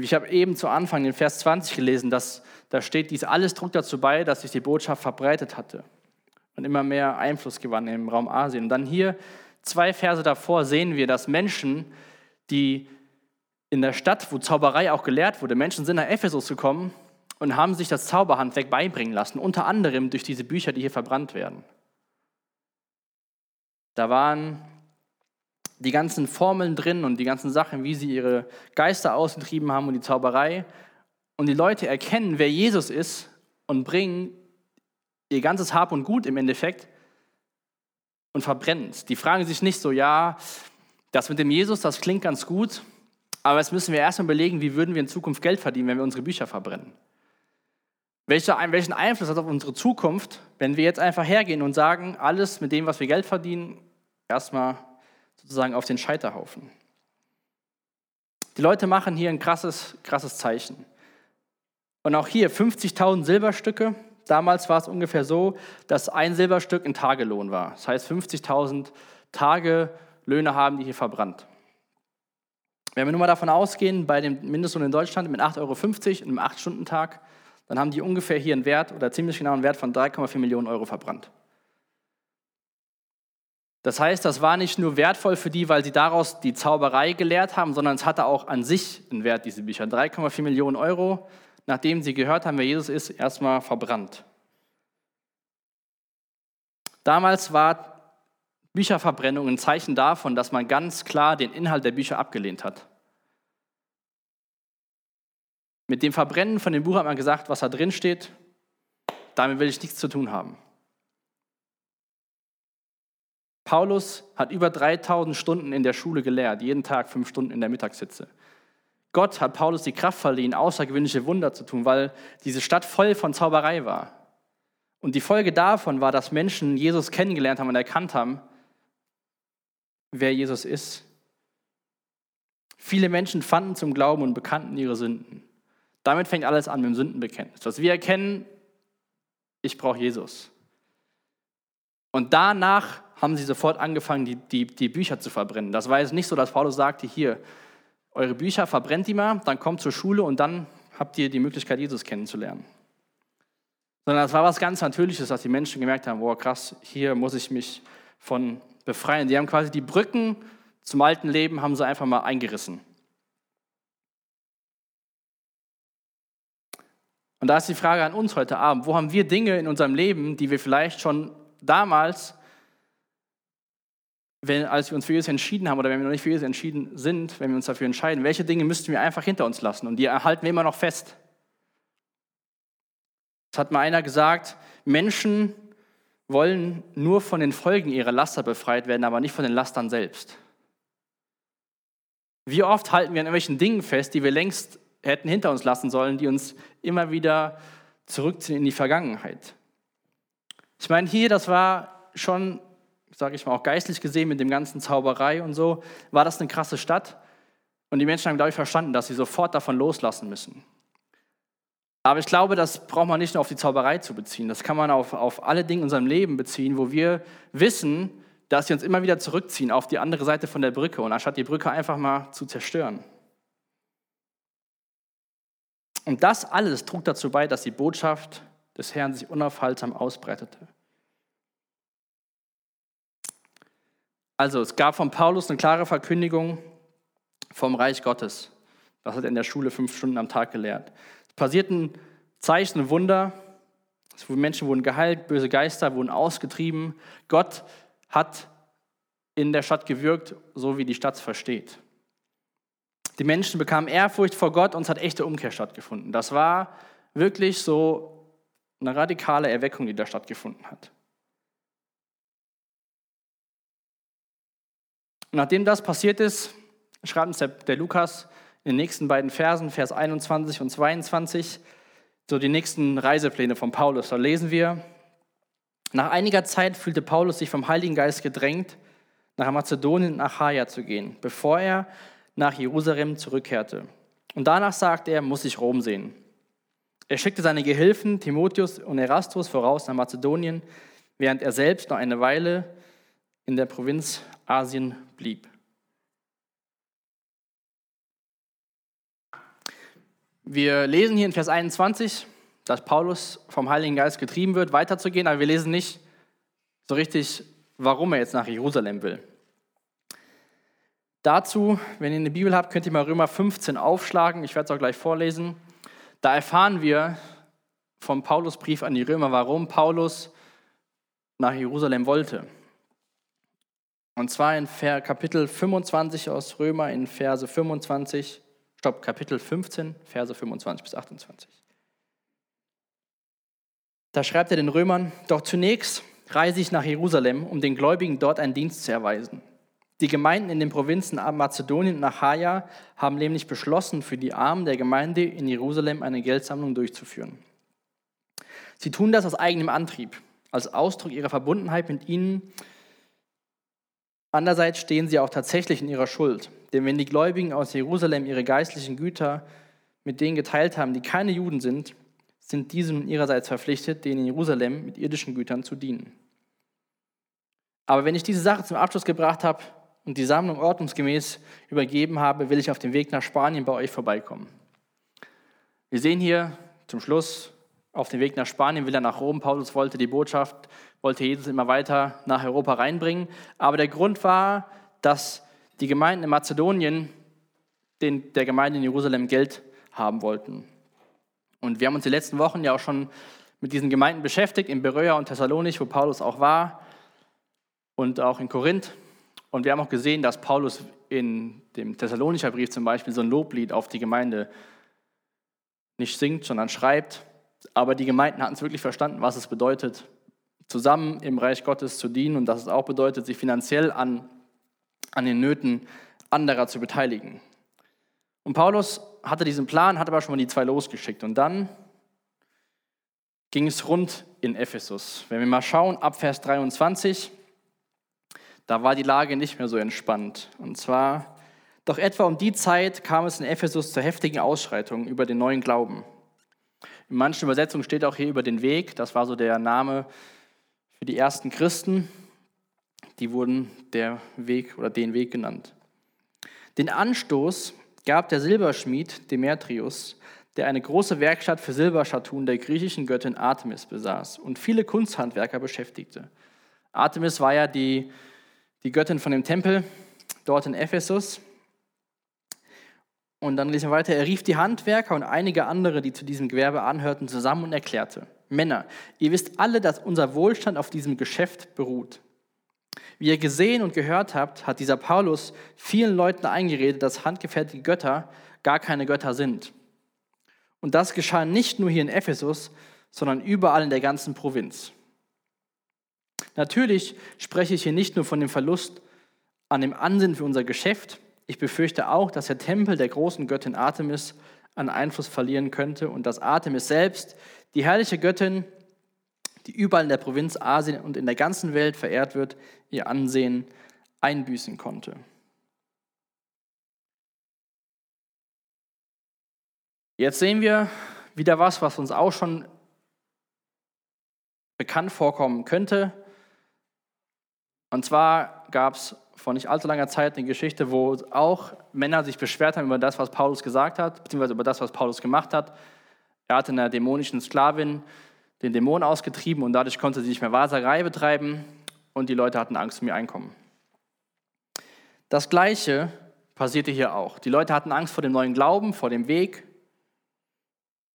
Ich habe eben zu Anfang in Vers 20 gelesen, dass da steht, dies alles trug dazu bei, dass sich die Botschaft verbreitet hatte und immer mehr Einfluss gewann im Raum Asien. Und dann hier zwei Verse davor sehen wir, dass Menschen, die in der Stadt, wo Zauberei auch gelehrt wurde. Menschen sind nach Ephesus gekommen und haben sich das Zauberhandwerk beibringen lassen, unter anderem durch diese Bücher, die hier verbrannt werden. Da waren die ganzen Formeln drin und die ganzen Sachen, wie sie ihre Geister ausgetrieben haben und die Zauberei. Und die Leute erkennen, wer Jesus ist und bringen ihr ganzes Hab und Gut im Endeffekt und verbrennen es. Die fragen sich nicht so, ja, das mit dem Jesus, das klingt ganz gut, aber jetzt müssen wir erstmal überlegen, wie würden wir in Zukunft Geld verdienen, wenn wir unsere Bücher verbrennen. welchen Einfluss hat das auf unsere Zukunft, wenn wir jetzt einfach hergehen und sagen, alles mit dem, was wir Geld verdienen, erstmal sozusagen auf den Scheiterhaufen. Die Leute machen hier ein krasses, krasses Zeichen. Und auch hier 50.000 Silberstücke. Damals war es ungefähr so, dass ein Silberstück ein Tagelohn war. Das heißt, 50.000 Tagelöhne haben die hier verbrannt. Wenn wir nur mal davon ausgehen, bei dem Mindestlohn in Deutschland mit 8,50 Euro, einem 8-Stunden-Tag, dann haben die ungefähr hier einen Wert oder ziemlich genau einen Wert von 3,4 Millionen Euro verbrannt. Das heißt, das war nicht nur wertvoll für die, weil sie daraus die Zauberei gelehrt haben, sondern es hatte auch an sich einen Wert, diese Bücher. 3,4 Millionen Euro, nachdem sie gehört haben, wer Jesus ist, erstmal verbrannt. Damals war Bücherverbrennung ein Zeichen davon, dass man ganz klar den Inhalt der Bücher abgelehnt hat. Mit dem Verbrennen von dem Buch hat man gesagt, was da drin steht, damit will ich nichts zu tun haben. Paulus hat über 3000 Stunden in der Schule gelehrt, jeden Tag fünf Stunden in der Mittagssitze. Gott hat Paulus die Kraft verliehen, außergewöhnliche Wunder zu tun, weil diese Stadt voll von Zauberei war. Und die Folge davon war, dass Menschen Jesus kennengelernt haben und erkannt haben, wer Jesus ist. Viele Menschen fanden zum Glauben und bekannten ihre Sünden. Damit fängt alles an mit dem Sündenbekenntnis. Dass wir erkennen, ich brauche Jesus. Und danach haben sie sofort angefangen, die, die, die Bücher zu verbrennen. Das war jetzt nicht so, dass Paulus sagte, hier, eure Bücher verbrennt die mal, dann kommt zur Schule und dann habt ihr die Möglichkeit, Jesus kennenzulernen. Sondern das war was ganz Natürliches, dass die Menschen gemerkt haben, boah, krass, hier muss ich mich von befreien. Die haben quasi die Brücken zum alten Leben, haben sie einfach mal eingerissen. Und da ist die Frage an uns heute Abend, wo haben wir Dinge in unserem Leben, die wir vielleicht schon damals, wenn, als wir uns für Jesus entschieden haben oder wenn wir noch nicht für Jesus entschieden sind, wenn wir uns dafür entscheiden, welche Dinge müssten wir einfach hinter uns lassen und die erhalten wir immer noch fest. Es hat mal einer gesagt, Menschen wollen nur von den Folgen ihrer Laster befreit werden, aber nicht von den Lastern selbst. Wie oft halten wir an irgendwelchen Dingen fest, die wir längst hätten hinter uns lassen sollen, die uns immer wieder zurückziehen in die Vergangenheit. Ich meine, hier, das war schon, sage ich mal, auch geistlich gesehen mit dem ganzen Zauberei und so, war das eine krasse Stadt. Und die Menschen haben, glaube ich, verstanden, dass sie sofort davon loslassen müssen. Aber ich glaube, das braucht man nicht nur auf die Zauberei zu beziehen. Das kann man auf, auf alle Dinge in unserem Leben beziehen, wo wir wissen, dass wir uns immer wieder zurückziehen auf die andere Seite von der Brücke und anstatt die Brücke einfach mal zu zerstören. Und das alles trug dazu bei, dass die Botschaft des Herrn sich unaufhaltsam ausbreitete. Also es gab von Paulus eine klare Verkündigung vom Reich Gottes. Das hat er in der Schule fünf Stunden am Tag gelehrt. Es passierten Zeichen und Wunder. Menschen wurden geheilt, böse Geister wurden ausgetrieben. Gott hat in der Stadt gewirkt, so wie die Stadt es versteht. Die Menschen bekamen Ehrfurcht vor Gott und es hat echte Umkehr stattgefunden. Das war wirklich so eine radikale Erweckung, die da stattgefunden hat. nachdem das passiert ist, schreibt uns der, der, Lukas in den nächsten beiden Versen, Vers 21 und 22, so die nächsten Reisepläne von Paulus. Da lesen wir, nach einiger Zeit fühlte Paulus sich vom Heiligen Geist gedrängt, nach Mazedonien und Achaia zu gehen, bevor er nach Jerusalem zurückkehrte. Und danach sagte er, muss ich Rom sehen. Er schickte seine Gehilfen Timotheus und Erastus voraus nach Mazedonien, während er selbst noch eine Weile in der Provinz Asien blieb. Wir lesen hier in Vers 21, dass Paulus vom Heiligen Geist getrieben wird, weiterzugehen, aber wir lesen nicht so richtig, warum er jetzt nach Jerusalem will. Dazu, wenn ihr eine Bibel habt, könnt ihr mal Römer 15 aufschlagen. Ich werde es auch gleich vorlesen. Da erfahren wir vom Paulusbrief an die Römer, warum Paulus nach Jerusalem wollte. Und zwar in Kapitel 25 aus Römer in Verse 25, stopp, Kapitel 15, Verse 25 bis 28. Da schreibt er den Römern, doch zunächst reise ich nach Jerusalem, um den Gläubigen dort einen Dienst zu erweisen. Die Gemeinden in den Provinzen Mazedonien und Achaia haben nämlich beschlossen, für die Armen der Gemeinde in Jerusalem eine Geldsammlung durchzuführen. Sie tun das aus eigenem Antrieb, als Ausdruck ihrer Verbundenheit mit ihnen. Andererseits stehen sie auch tatsächlich in ihrer Schuld, denn wenn die Gläubigen aus Jerusalem ihre geistlichen Güter mit denen geteilt haben, die keine Juden sind, sind diese ihrerseits verpflichtet, denen in Jerusalem mit irdischen Gütern zu dienen. Aber wenn ich diese Sache zum Abschluss gebracht habe, und die Sammlung ordnungsgemäß übergeben habe, will ich auf dem Weg nach Spanien bei euch vorbeikommen. Wir sehen hier zum Schluss, auf dem Weg nach Spanien will er nach Rom. Paulus wollte die Botschaft, wollte Jesus immer weiter nach Europa reinbringen. Aber der Grund war, dass die Gemeinden in Mazedonien den, der Gemeinde in Jerusalem Geld haben wollten. Und wir haben uns die letzten Wochen ja auch schon mit diesen Gemeinden beschäftigt, in Beröa und Thessalonich, wo Paulus auch war, und auch in Korinth. Und wir haben auch gesehen, dass Paulus in dem Thessalonischer Brief zum Beispiel so ein Loblied auf die Gemeinde nicht singt, sondern schreibt. Aber die Gemeinden hatten es wirklich verstanden, was es bedeutet, zusammen im Reich Gottes zu dienen und dass es auch bedeutet, sich finanziell an, an den Nöten anderer zu beteiligen. Und Paulus hatte diesen Plan, hat aber schon mal die zwei losgeschickt. Und dann ging es rund in Ephesus. Wenn wir mal schauen, ab Vers 23, da war die Lage nicht mehr so entspannt. Und zwar, doch etwa um die Zeit kam es in Ephesus zu heftigen Ausschreitungen über den neuen Glauben. In manchen Übersetzungen steht auch hier über den Weg, das war so der Name für die ersten Christen, die wurden der Weg oder den Weg genannt. Den Anstoß gab der Silberschmied Demetrius, der eine große Werkstatt für Silberschatun der griechischen Göttin Artemis besaß und viele Kunsthandwerker beschäftigte. Artemis war ja die, die Göttin von dem Tempel dort in Ephesus. Und dann lesen wir weiter, er rief die Handwerker und einige andere, die zu diesem Gewerbe anhörten, zusammen und erklärte, Männer, ihr wisst alle, dass unser Wohlstand auf diesem Geschäft beruht. Wie ihr gesehen und gehört habt, hat dieser Paulus vielen Leuten eingeredet, dass handgefertigte Götter gar keine Götter sind. Und das geschah nicht nur hier in Ephesus, sondern überall in der ganzen Provinz. Natürlich spreche ich hier nicht nur von dem Verlust an dem Ansinn für unser Geschäft. Ich befürchte auch, dass der Tempel der großen Göttin Artemis an Einfluss verlieren könnte und dass Artemis selbst, die herrliche Göttin, die überall in der Provinz Asien und in der ganzen Welt verehrt wird, ihr Ansehen einbüßen konnte. Jetzt sehen wir wieder was, was uns auch schon bekannt vorkommen könnte. Und zwar gab es vor nicht allzu langer Zeit eine Geschichte, wo auch Männer sich beschwert haben über das, was Paulus gesagt hat, beziehungsweise über das, was Paulus gemacht hat. Er hatte einer dämonischen Sklavin den Dämon ausgetrieben und dadurch konnte sie nicht mehr Wahrsagerei betreiben und die Leute hatten Angst um ihr Einkommen. Das Gleiche passierte hier auch. Die Leute hatten Angst vor dem neuen Glauben, vor dem Weg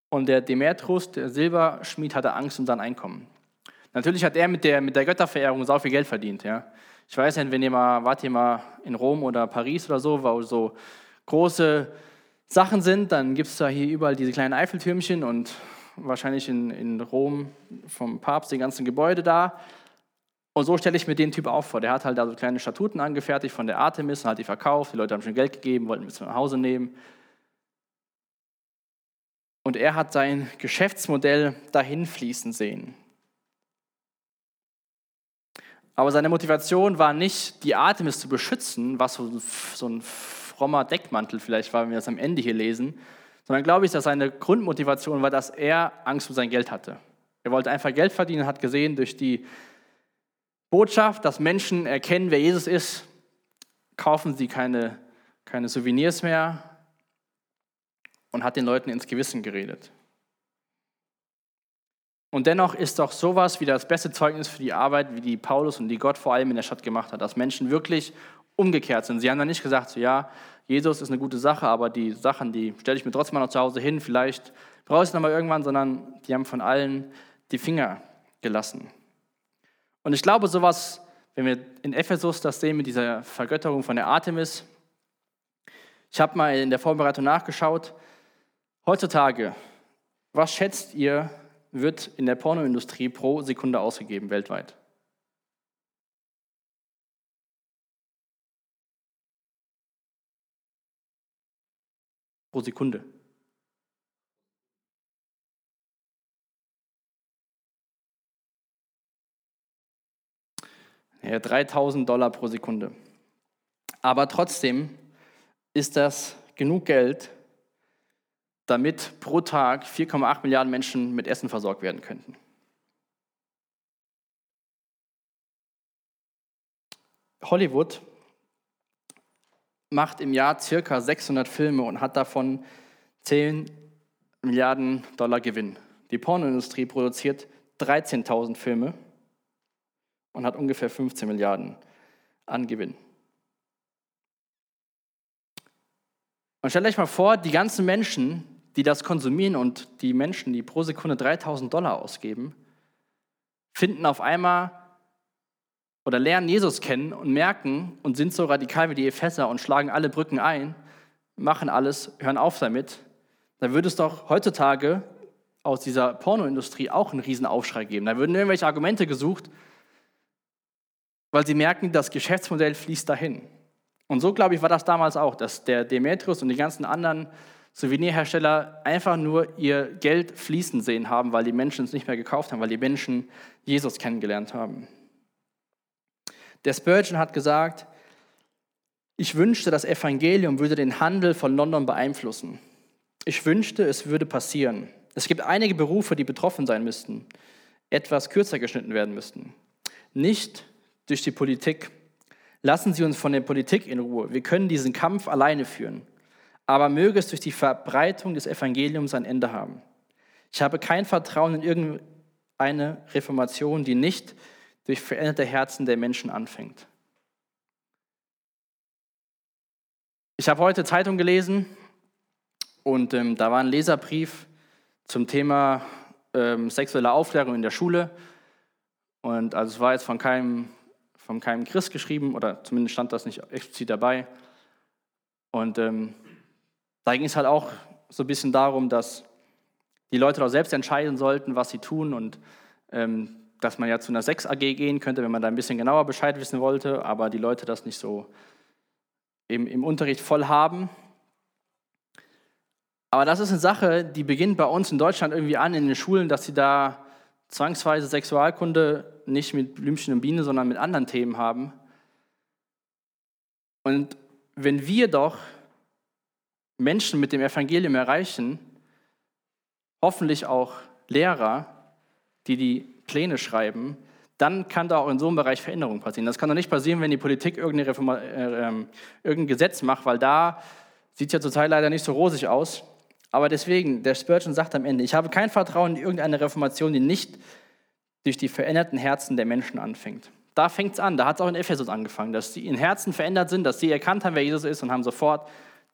und der Demetrius, der Silberschmied, hatte Angst um sein Einkommen. Natürlich hat er mit der, mit der Götterverehrung sau viel Geld verdient. Ja. Ich weiß nicht, wenn ihr mal, wart ihr mal in Rom oder Paris oder so, wo so große Sachen sind, dann gibt es da hier überall diese kleinen Eiffeltürmchen und wahrscheinlich in, in Rom vom Papst die ganzen Gebäude da. Und so stelle ich mir den Typ auch vor. Der hat halt da so kleine Statuten angefertigt von der Artemis und hat die verkauft. Die Leute haben schon Geld gegeben, wollten es nach Hause nehmen. Und er hat sein Geschäftsmodell dahin fließen sehen. Aber seine Motivation war nicht, die Artemis zu beschützen, was so, ein frommer Deckmantel vielleicht war, wenn wir das am Ende hier lesen, sondern glaube ich, dass seine Grundmotivation war, dass er Angst um sein Geld hatte. Er wollte einfach Geld verdienen, hat gesehen durch die Botschaft, dass Menschen erkennen, wer Jesus ist, kaufen sie keine, keine Souvenirs mehr und hat den Leuten ins Gewissen geredet. Und dennoch ist doch sowas wie das beste Zeugnis für die Arbeit, wie die Paulus und die Gott vor allem in der Stadt gemacht hat, dass Menschen wirklich umgekehrt sind. Sie haben dann nicht gesagt, so, ja, Jesus ist eine gute Sache, aber die Sachen, die stelle ich mir trotzdem mal noch zu Hause hin, vielleicht brauche ich es nochmal irgendwann, sondern die haben von allen die Finger gelassen. Und ich glaube, sowas, wenn wir in Ephesus das sehen mit dieser Vergötterung von der Artemis, ich habe mal in der Vorbereitung nachgeschaut, heutzutage, was schätzt ihr, wird in der Pornoindustrie pro Sekunde ausgegeben weltweit? Pro Sekunde. Ja, 3000 Dollar pro Sekunde. Aber trotzdem ist das genug Geld, damit pro Tag 4,8 Milliarden Menschen mit Essen versorgt werden könnten. Hollywood macht im Jahr circa 600 Filme und hat davon 10 Milliarden Dollar Gewinn. Die Pornoindustrie produziert 13.000 Filme und hat ungefähr 15 Milliarden an Gewinn. Und stellt euch mal vor, die ganzen Menschen, die das konsumieren und die Menschen, die pro Sekunde 3000 Dollar ausgeben, finden auf einmal oder lernen Jesus kennen und merken und sind so radikal wie die Epheser und schlagen alle Brücken ein, machen alles, hören auf damit, Da würde es doch heutzutage aus dieser Pornoindustrie auch einen Riesenaufschrei geben. Da würden irgendwelche Argumente gesucht, weil sie merken, das Geschäftsmodell fließt dahin. Und so, glaube ich, war das damals auch, dass der Demetrius und die ganzen anderen Souvenirhersteller einfach nur ihr Geld fließen sehen haben, weil die Menschen es nicht mehr gekauft haben, weil die Menschen Jesus kennengelernt haben. Der Spurgeon hat gesagt, ich wünschte, das Evangelium würde den Handel von London beeinflussen. Ich wünschte, es würde passieren. Es gibt einige Berufe, die betroffen sein müssten, etwas kürzer geschnitten werden müssten. Nicht durch die Politik. Lassen Sie uns von der Politik in Ruhe. Wir können diesen Kampf alleine führen. Aber möge es durch die Verbreitung des Evangeliums ein Ende haben. Ich habe kein Vertrauen in irgendeine Reformation, die nicht durch veränderte Herzen der Menschen anfängt. Ich habe heute Zeitung gelesen und ähm, da war ein Leserbrief zum Thema ähm, sexuelle Aufklärung in der Schule. Und also es war jetzt von keinem, von keinem Christ geschrieben, oder zumindest stand das nicht explizit dabei. Und ähm, da ging es halt auch so ein bisschen darum, dass die Leute doch selbst entscheiden sollten, was sie tun und ähm, dass man ja zu einer Sex AG gehen könnte, wenn man da ein bisschen genauer Bescheid wissen wollte, aber die Leute das nicht so im, im Unterricht voll haben. Aber das ist eine Sache, die beginnt bei uns in Deutschland irgendwie an in den Schulen, dass sie da zwangsweise Sexualkunde nicht mit Blümchen und Biene, sondern mit anderen Themen haben. Und wenn wir doch Menschen mit dem Evangelium erreichen, hoffentlich auch Lehrer, die die Pläne schreiben, dann kann da auch in so einem Bereich Veränderung passieren. Das kann doch nicht passieren, wenn die Politik irgendeine Reforma äh, äh, irgendein Gesetz macht, weil da sieht es ja zurzeit leider nicht so rosig aus. Aber deswegen, der Spurgeon sagt am Ende, ich habe kein Vertrauen in irgendeine Reformation, die nicht durch die veränderten Herzen der Menschen anfängt. Da fängt es an, da hat es auch in Ephesus angefangen, dass sie in Herzen verändert sind, dass sie erkannt haben, wer Jesus ist und haben sofort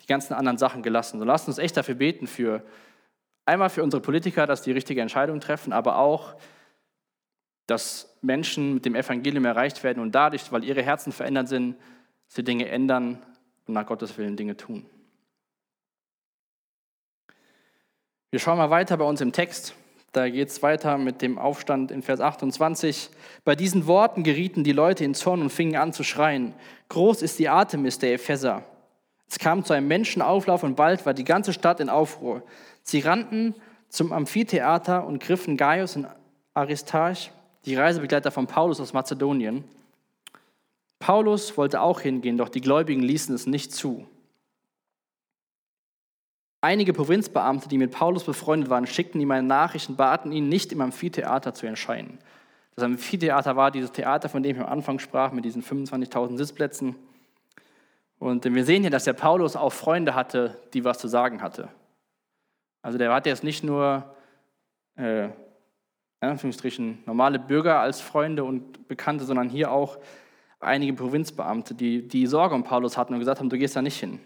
ganzen anderen Sachen gelassen. So lasst uns echt dafür beten, für einmal für unsere Politiker, dass die richtige Entscheidung treffen, aber auch, dass Menschen mit dem Evangelium erreicht werden und dadurch, weil ihre Herzen verändert sind, sie Dinge ändern und nach Gottes Willen Dinge tun. Wir schauen mal weiter bei uns im Text. Da geht es weiter mit dem Aufstand in Vers 28. Bei diesen Worten gerieten die Leute in Zorn und fingen an zu schreien. Groß ist die Artemis der Epheser. Es kam zu einem Menschenauflauf und bald war die ganze Stadt in Aufruhr. Sie rannten zum Amphitheater und griffen Gaius und Aristarch, die Reisebegleiter von Paulus aus Mazedonien. Paulus wollte auch hingehen, doch die Gläubigen ließen es nicht zu. Einige Provinzbeamte, die mit Paulus befreundet waren, schickten ihm eine Nachricht und baten ihn, nicht im Amphitheater zu erscheinen. Das Amphitheater war dieses Theater, von dem ich am Anfang sprach, mit diesen 25.000 Sitzplätzen. Und wir sehen hier, dass der Paulus auch Freunde hatte, die was zu sagen hatte. Also der hatte jetzt nicht nur äh, in Anführungsstrichen normale Bürger als Freunde und Bekannte, sondern hier auch einige Provinzbeamte, die, die Sorge um Paulus hatten und gesagt haben, du gehst da nicht hin.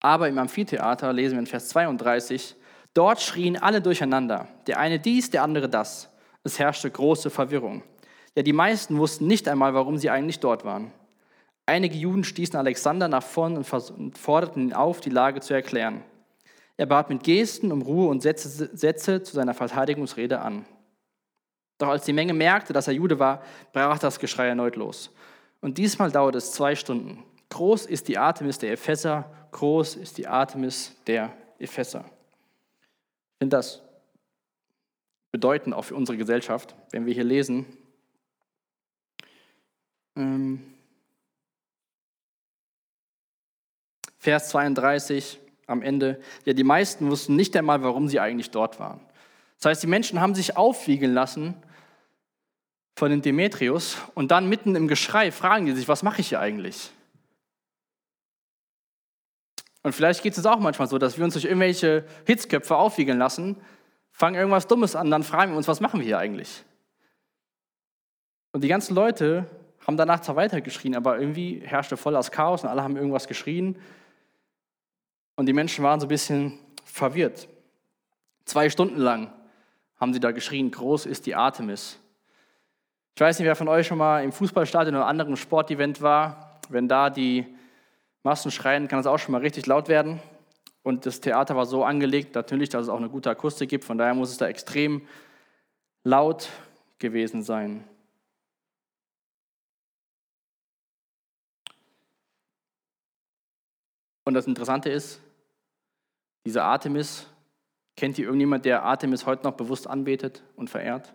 Aber im Amphitheater lesen wir in Vers 32, dort schrien alle durcheinander, der eine dies, der andere das. Es herrschte große Verwirrung. Ja, die meisten wussten nicht einmal, warum sie eigentlich dort waren. Einige Juden stießen Alexander nach vorn und forderten ihn auf, die Lage zu erklären. Er bat mit Gesten um Ruhe und setzte Sätze zu seiner Verteidigungsrede an. Doch als die Menge merkte, dass er Jude war, brach das Geschrei erneut los. Und diesmal dauerte es zwei Stunden. Groß ist die Artemis der Epheser, groß ist die Artemis der Epheser. Ich finde das bedeutend auch für unsere Gesellschaft, wenn wir hier lesen. Ähm, Vers 32 am Ende. Ja, die meisten wussten nicht einmal, warum sie eigentlich dort waren. Das heißt, die Menschen haben sich aufwiegeln lassen von dem Demetrius und dann mitten im Geschrei fragen die sich, was mache ich hier eigentlich? Und vielleicht geht es auch manchmal so, dass wir uns durch irgendwelche Hitzköpfe aufwiegeln lassen, fangen irgendwas Dummes an, dann fragen wir uns, was machen wir hier eigentlich? Und die ganzen Leute haben danach zwar weitergeschrien, aber irgendwie herrschte voll das Chaos und alle haben irgendwas geschrien. Und die Menschen waren so ein bisschen verwirrt. Zwei Stunden lang haben sie da geschrien, groß ist die Artemis. Ich weiß nicht, wer von euch schon mal im Fußballstadion oder anderem Sportevent war, wenn da die Massen schreien, kann das auch schon mal richtig laut werden. Und das Theater war so angelegt, natürlich, dass es auch eine gute Akustik gibt. Von daher muss es da extrem laut gewesen sein. Und das Interessante ist, diese Artemis, kennt ihr irgendjemand, der Artemis heute noch bewusst anbetet und verehrt?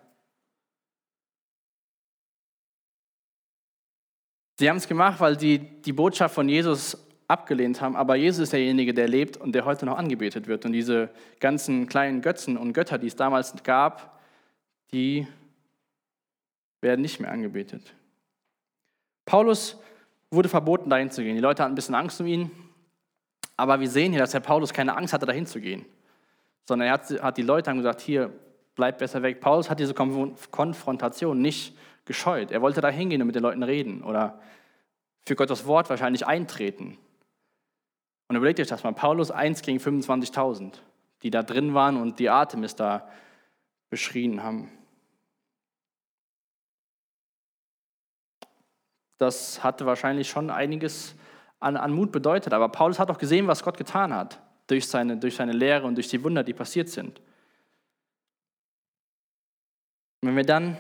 Sie haben es gemacht, weil sie die Botschaft von Jesus abgelehnt haben, aber Jesus ist derjenige, der lebt und der heute noch angebetet wird. Und diese ganzen kleinen Götzen und Götter, die es damals gab, die werden nicht mehr angebetet. Paulus wurde verboten, dahin zu gehen. Die Leute hatten ein bisschen Angst um ihn, aber wir sehen hier, dass Herr Paulus keine Angst hatte, dahin zu gehen, sondern er hat, hat die Leute haben gesagt, hier, bleib besser weg. Paulus hat diese Konfrontation nicht gescheut. Er wollte da hingehen und mit den Leuten reden oder für Gottes Wort wahrscheinlich eintreten. Und überlegt euch das mal, Paulus 1 gegen 25.000, die da drin waren und die Artemis da beschrien haben. Das hatte wahrscheinlich schon einiges an, an Mut bedeutet. Aber Paulus hat auch gesehen, was Gott getan hat durch seine, durch seine Lehre und durch die Wunder, die passiert sind. wenn wir dann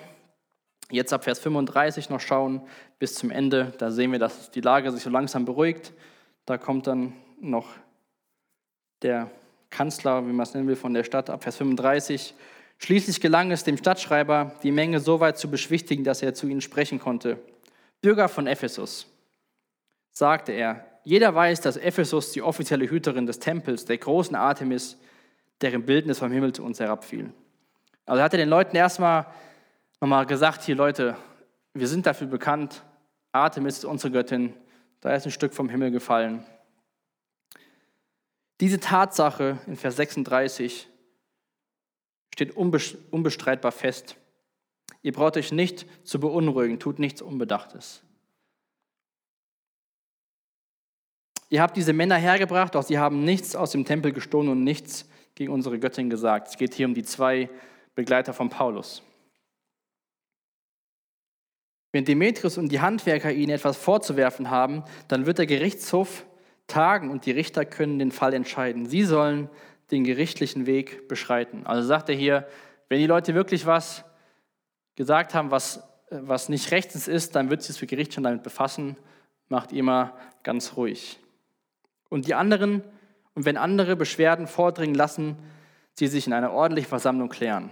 jetzt ab Vers 35 noch schauen bis zum Ende, da sehen wir, dass die Lage sich so langsam beruhigt. Da kommt dann noch der Kanzler, wie man es nennen will, von der Stadt ab Vers 35. Schließlich gelang es dem Stadtschreiber, die Menge so weit zu beschwichtigen, dass er zu ihnen sprechen konnte. Bürger von Ephesus, sagte er, jeder weiß, dass Ephesus die offizielle Hüterin des Tempels, der großen Artemis, deren Bildnis vom Himmel zu uns herabfiel. Also hat er den Leuten erstmal nochmal gesagt, hier Leute, wir sind dafür bekannt, Artemis ist unsere Göttin, da ist ein Stück vom Himmel gefallen. Diese Tatsache in Vers 36 steht unbestreitbar fest. Ihr braucht euch nicht zu beunruhigen, tut nichts Unbedachtes. Ihr habt diese Männer hergebracht, doch sie haben nichts aus dem Tempel gestohlen und nichts gegen unsere Göttin gesagt. Es geht hier um die zwei Begleiter von Paulus. Wenn Demetrius und die Handwerker ihnen etwas vorzuwerfen haben, dann wird der Gerichtshof tagen und die Richter können den Fall entscheiden. Sie sollen den gerichtlichen Weg beschreiten. Also sagt er hier, wenn die Leute wirklich was gesagt haben, was, was nicht rechtens ist, dann wird sich das für Gericht schon damit befassen. Macht immer ganz ruhig. Und die anderen, und wenn andere Beschwerden vordringen, lassen sie sich in einer ordentlichen Versammlung klären.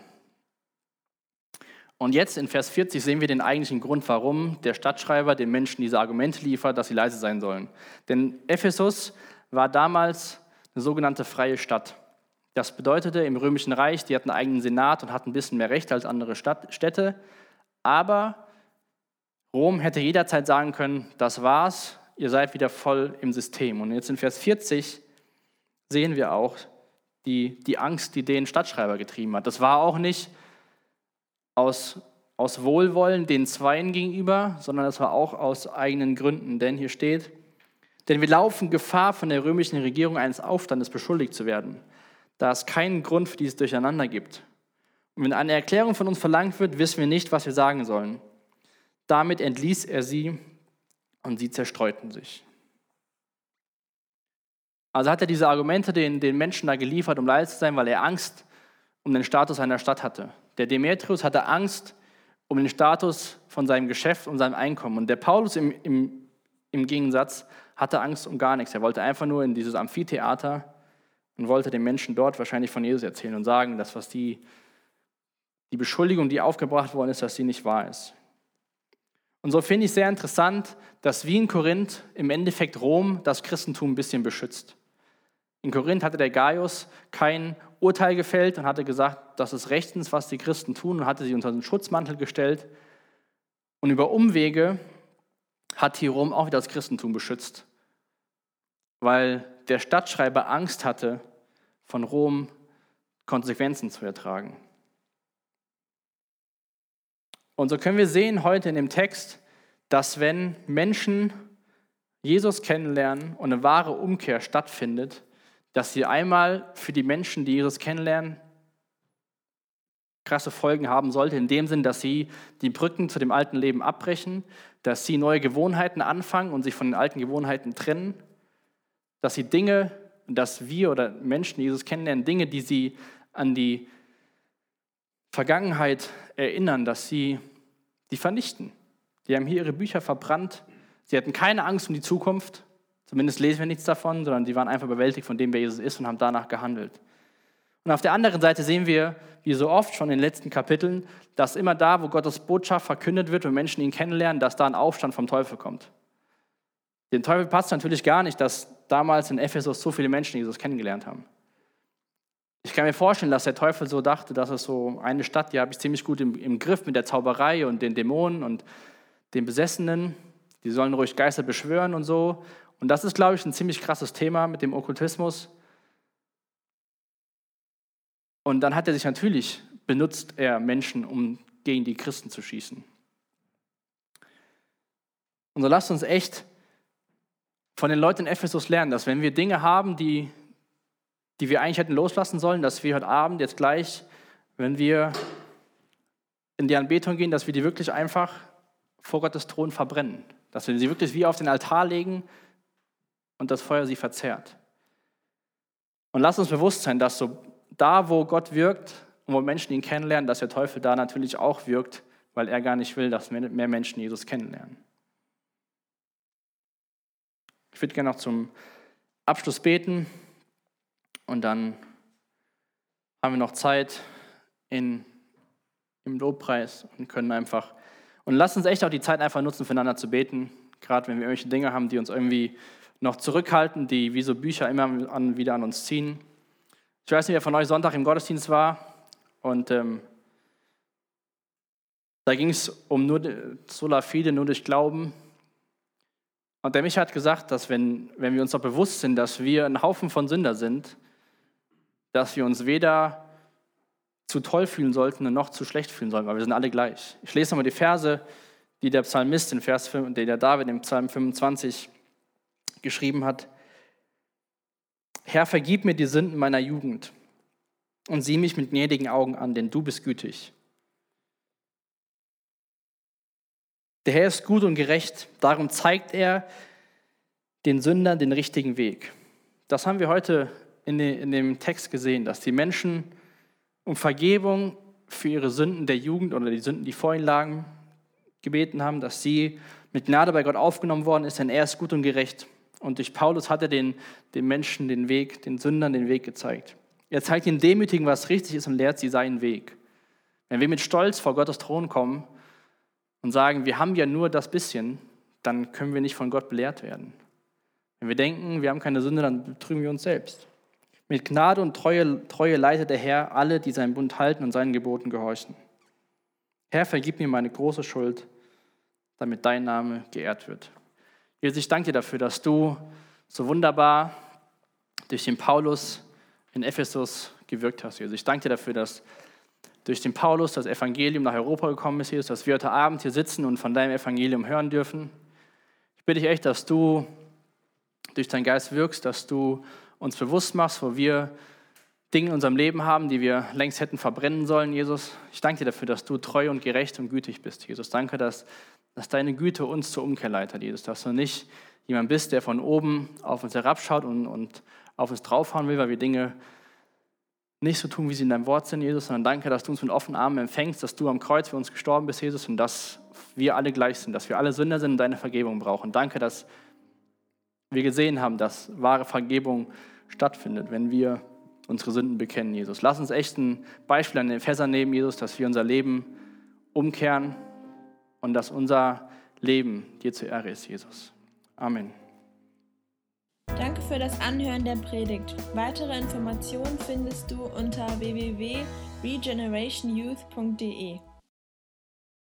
Und jetzt in Vers 40 sehen wir den eigentlichen Grund, warum der Stadtschreiber den Menschen diese Argumente liefert, dass sie leise sein sollen. Denn Ephesus war damals eine sogenannte freie Stadt. Das bedeutete im Römischen Reich, die hatten einen eigenen Senat und hatten ein bisschen mehr Rechte als andere Stadt, Städte. Aber Rom hätte jederzeit sagen können, das war's, ihr seid wieder voll im System. Und jetzt in Vers 40 sehen wir auch die, die Angst, die den Stadtschreiber getrieben hat. Das war auch nicht aus, aus Wohlwollen den Zweien gegenüber, sondern das war auch aus eigenen Gründen. Denn hier steht, denn wir laufen Gefahr, von der römischen Regierung eines Aufstandes beschuldigt zu werden, da es keinen Grund für dieses Durcheinander gibt. Und wenn eine Erklärung von uns verlangt wird, wissen wir nicht, was wir sagen sollen. Damit entließ er sie und sie zerstreuten sich. Also hat er diese Argumente den, den Menschen da geliefert, um leise zu sein, weil er Angst um den Status einer Stadt hatte. Der Demetrius hatte Angst um den Status von seinem Geschäft und seinem Einkommen. Und der Paulus im, im, im Gegensatz hatte Angst um gar nichts. Er wollte einfach nur in dieses Amphitheater und wollte den Menschen dort wahrscheinlich von Jesus erzählen und sagen, dass was die, die Beschuldigung, die aufgebracht worden ist, dass sie nicht wahr ist. Und so finde ich sehr interessant, dass wie in Korinth im Endeffekt Rom das Christentum ein bisschen beschützt. In Korinth hatte der Gaius kein Urteil gefällt und hatte gesagt, das ist rechtens, was die Christen tun und hatte sie unter den Schutzmantel gestellt. Und über Umwege hat hier Rom auch wieder das Christentum beschützt, weil der Stadtschreiber Angst hatte, von Rom Konsequenzen zu ertragen. Und so können wir sehen heute in dem Text, dass wenn Menschen Jesus kennenlernen und eine wahre Umkehr stattfindet, dass sie einmal für die Menschen, die Jesus kennenlernen, krasse Folgen haben sollte, in dem Sinn, dass sie die Brücken zu dem alten Leben abbrechen, dass sie neue Gewohnheiten anfangen und sich von den alten Gewohnheiten trennen, dass sie Dinge dass wir oder Menschen Jesus kennenlernen, Dinge, die sie an die Vergangenheit erinnern, dass sie die vernichten. Die haben hier ihre Bücher verbrannt. Sie hatten keine Angst um die Zukunft. Zumindest lesen wir nichts davon, sondern sie waren einfach überwältigt von dem, wer Jesus ist und haben danach gehandelt. Und auf der anderen Seite sehen wir, wie so oft schon in den letzten Kapiteln, dass immer da, wo Gottes Botschaft verkündet wird und Menschen ihn kennenlernen, dass da ein Aufstand vom Teufel kommt. Den Teufel passt natürlich gar nicht, dass damals in Ephesus so viele Menschen Jesus kennengelernt haben. Ich kann mir vorstellen, dass der Teufel so dachte, dass es so eine Stadt, die habe ich ziemlich gut im, im Griff mit der Zauberei und den Dämonen und den Besessenen. Die sollen ruhig Geister beschwören und so. Und das ist, glaube ich, ein ziemlich krasses Thema mit dem Okkultismus. Und dann hat er sich natürlich benutzt, er Menschen, um gegen die Christen zu schießen. Und so lasst uns echt von den Leuten in Ephesus lernen, dass wenn wir Dinge haben, die die wir eigentlich hätten loslassen sollen, dass wir heute Abend jetzt gleich, wenn wir in die Anbetung gehen, dass wir die wirklich einfach vor Gottes Thron verbrennen. Dass wir sie wirklich wie auf den Altar legen und das Feuer sie verzehrt. Und lass uns bewusst sein, dass so da, wo Gott wirkt und wo Menschen ihn kennenlernen, dass der Teufel da natürlich auch wirkt, weil er gar nicht will, dass mehr Menschen Jesus kennenlernen. Ich würde gerne noch zum Abschluss beten. Und dann haben wir noch Zeit in, im Lobpreis und können einfach, und lass uns echt auch die Zeit einfach nutzen, füreinander zu beten, gerade wenn wir irgendwelche Dinge haben, die uns irgendwie noch zurückhalten, die wie so Bücher immer an, wieder an uns ziehen. Ich weiß nicht, wer von euch Sonntag im Gottesdienst war und ähm, da ging es um nur sola fide, nur durch Glauben. Und der mich hat gesagt, dass wenn, wenn wir uns doch bewusst sind, dass wir ein Haufen von Sünder sind, dass wir uns weder zu toll fühlen sollten noch zu schlecht fühlen sollten, weil wir sind alle gleich. Ich lese nochmal die Verse, die der Psalmist in Vers 5, die der David im Psalm 25 geschrieben hat. Herr, vergib mir die Sünden meiner Jugend und sieh mich mit gnädigen Augen an, denn du bist gütig. Der Herr ist gut und gerecht, darum zeigt er den Sündern den richtigen Weg. Das haben wir heute in, dem Text gesehen, dass die Menschen um Vergebung für ihre Sünden der Jugend oder die Sünden, die vor ihnen lagen, gebeten haben, dass sie mit Gnade bei Gott aufgenommen worden ist, denn er ist gut und gerecht. Und durch Paulus hat er den, den Menschen den Weg, den Sündern den Weg gezeigt. Er zeigt ihnen demütigen, was richtig ist und lehrt sie seinen Weg. Wenn wir mit Stolz vor Gottes Thron kommen und sagen, wir haben ja nur das bisschen, dann können wir nicht von Gott belehrt werden. Wenn wir denken, wir haben keine Sünde, dann betrügen wir uns selbst. Mit Gnade und Treue, Treue leitet der Herr alle, die seinen Bund halten und seinen Geboten gehorchen. Herr, vergib mir meine große Schuld, damit dein Name geehrt wird. Jesus, ich danke dir dafür, dass du so wunderbar durch den Paulus in Ephesus gewirkt hast, Jesus. Ich danke dir dafür, dass durch den Paulus das Evangelium nach Europa gekommen ist, Jesus, dass wir heute Abend hier sitzen und von deinem Evangelium hören dürfen. Ich bitte dich echt, dass du durch deinen Geist wirkst, dass du uns bewusst machst, wo wir Dinge in unserem Leben haben, die wir längst hätten verbrennen sollen, Jesus. Ich danke dir dafür, dass du treu und gerecht und gütig bist, Jesus. Danke, dass, dass deine Güte uns zur Umkehr leitet, Jesus. Dass du nicht jemand bist, der von oben auf uns herabschaut und, und auf uns draufhauen will, weil wir Dinge nicht so tun, wie sie in deinem Wort sind, Jesus, sondern danke, dass du uns mit offenen Armen empfängst, dass du am Kreuz für uns gestorben bist, Jesus, und dass wir alle gleich sind, dass wir alle Sünder sind und deine Vergebung brauchen. Danke, dass wir gesehen haben, dass wahre Vergebung stattfindet, wenn wir unsere Sünden bekennen, Jesus. Lass uns echt ein Beispiel an den Fässern nehmen, Jesus, dass wir unser Leben umkehren und dass unser Leben dir zur Ehre ist, Jesus. Amen. Danke für das Anhören der Predigt. Weitere Informationen findest du unter www.regenerationyouth.de.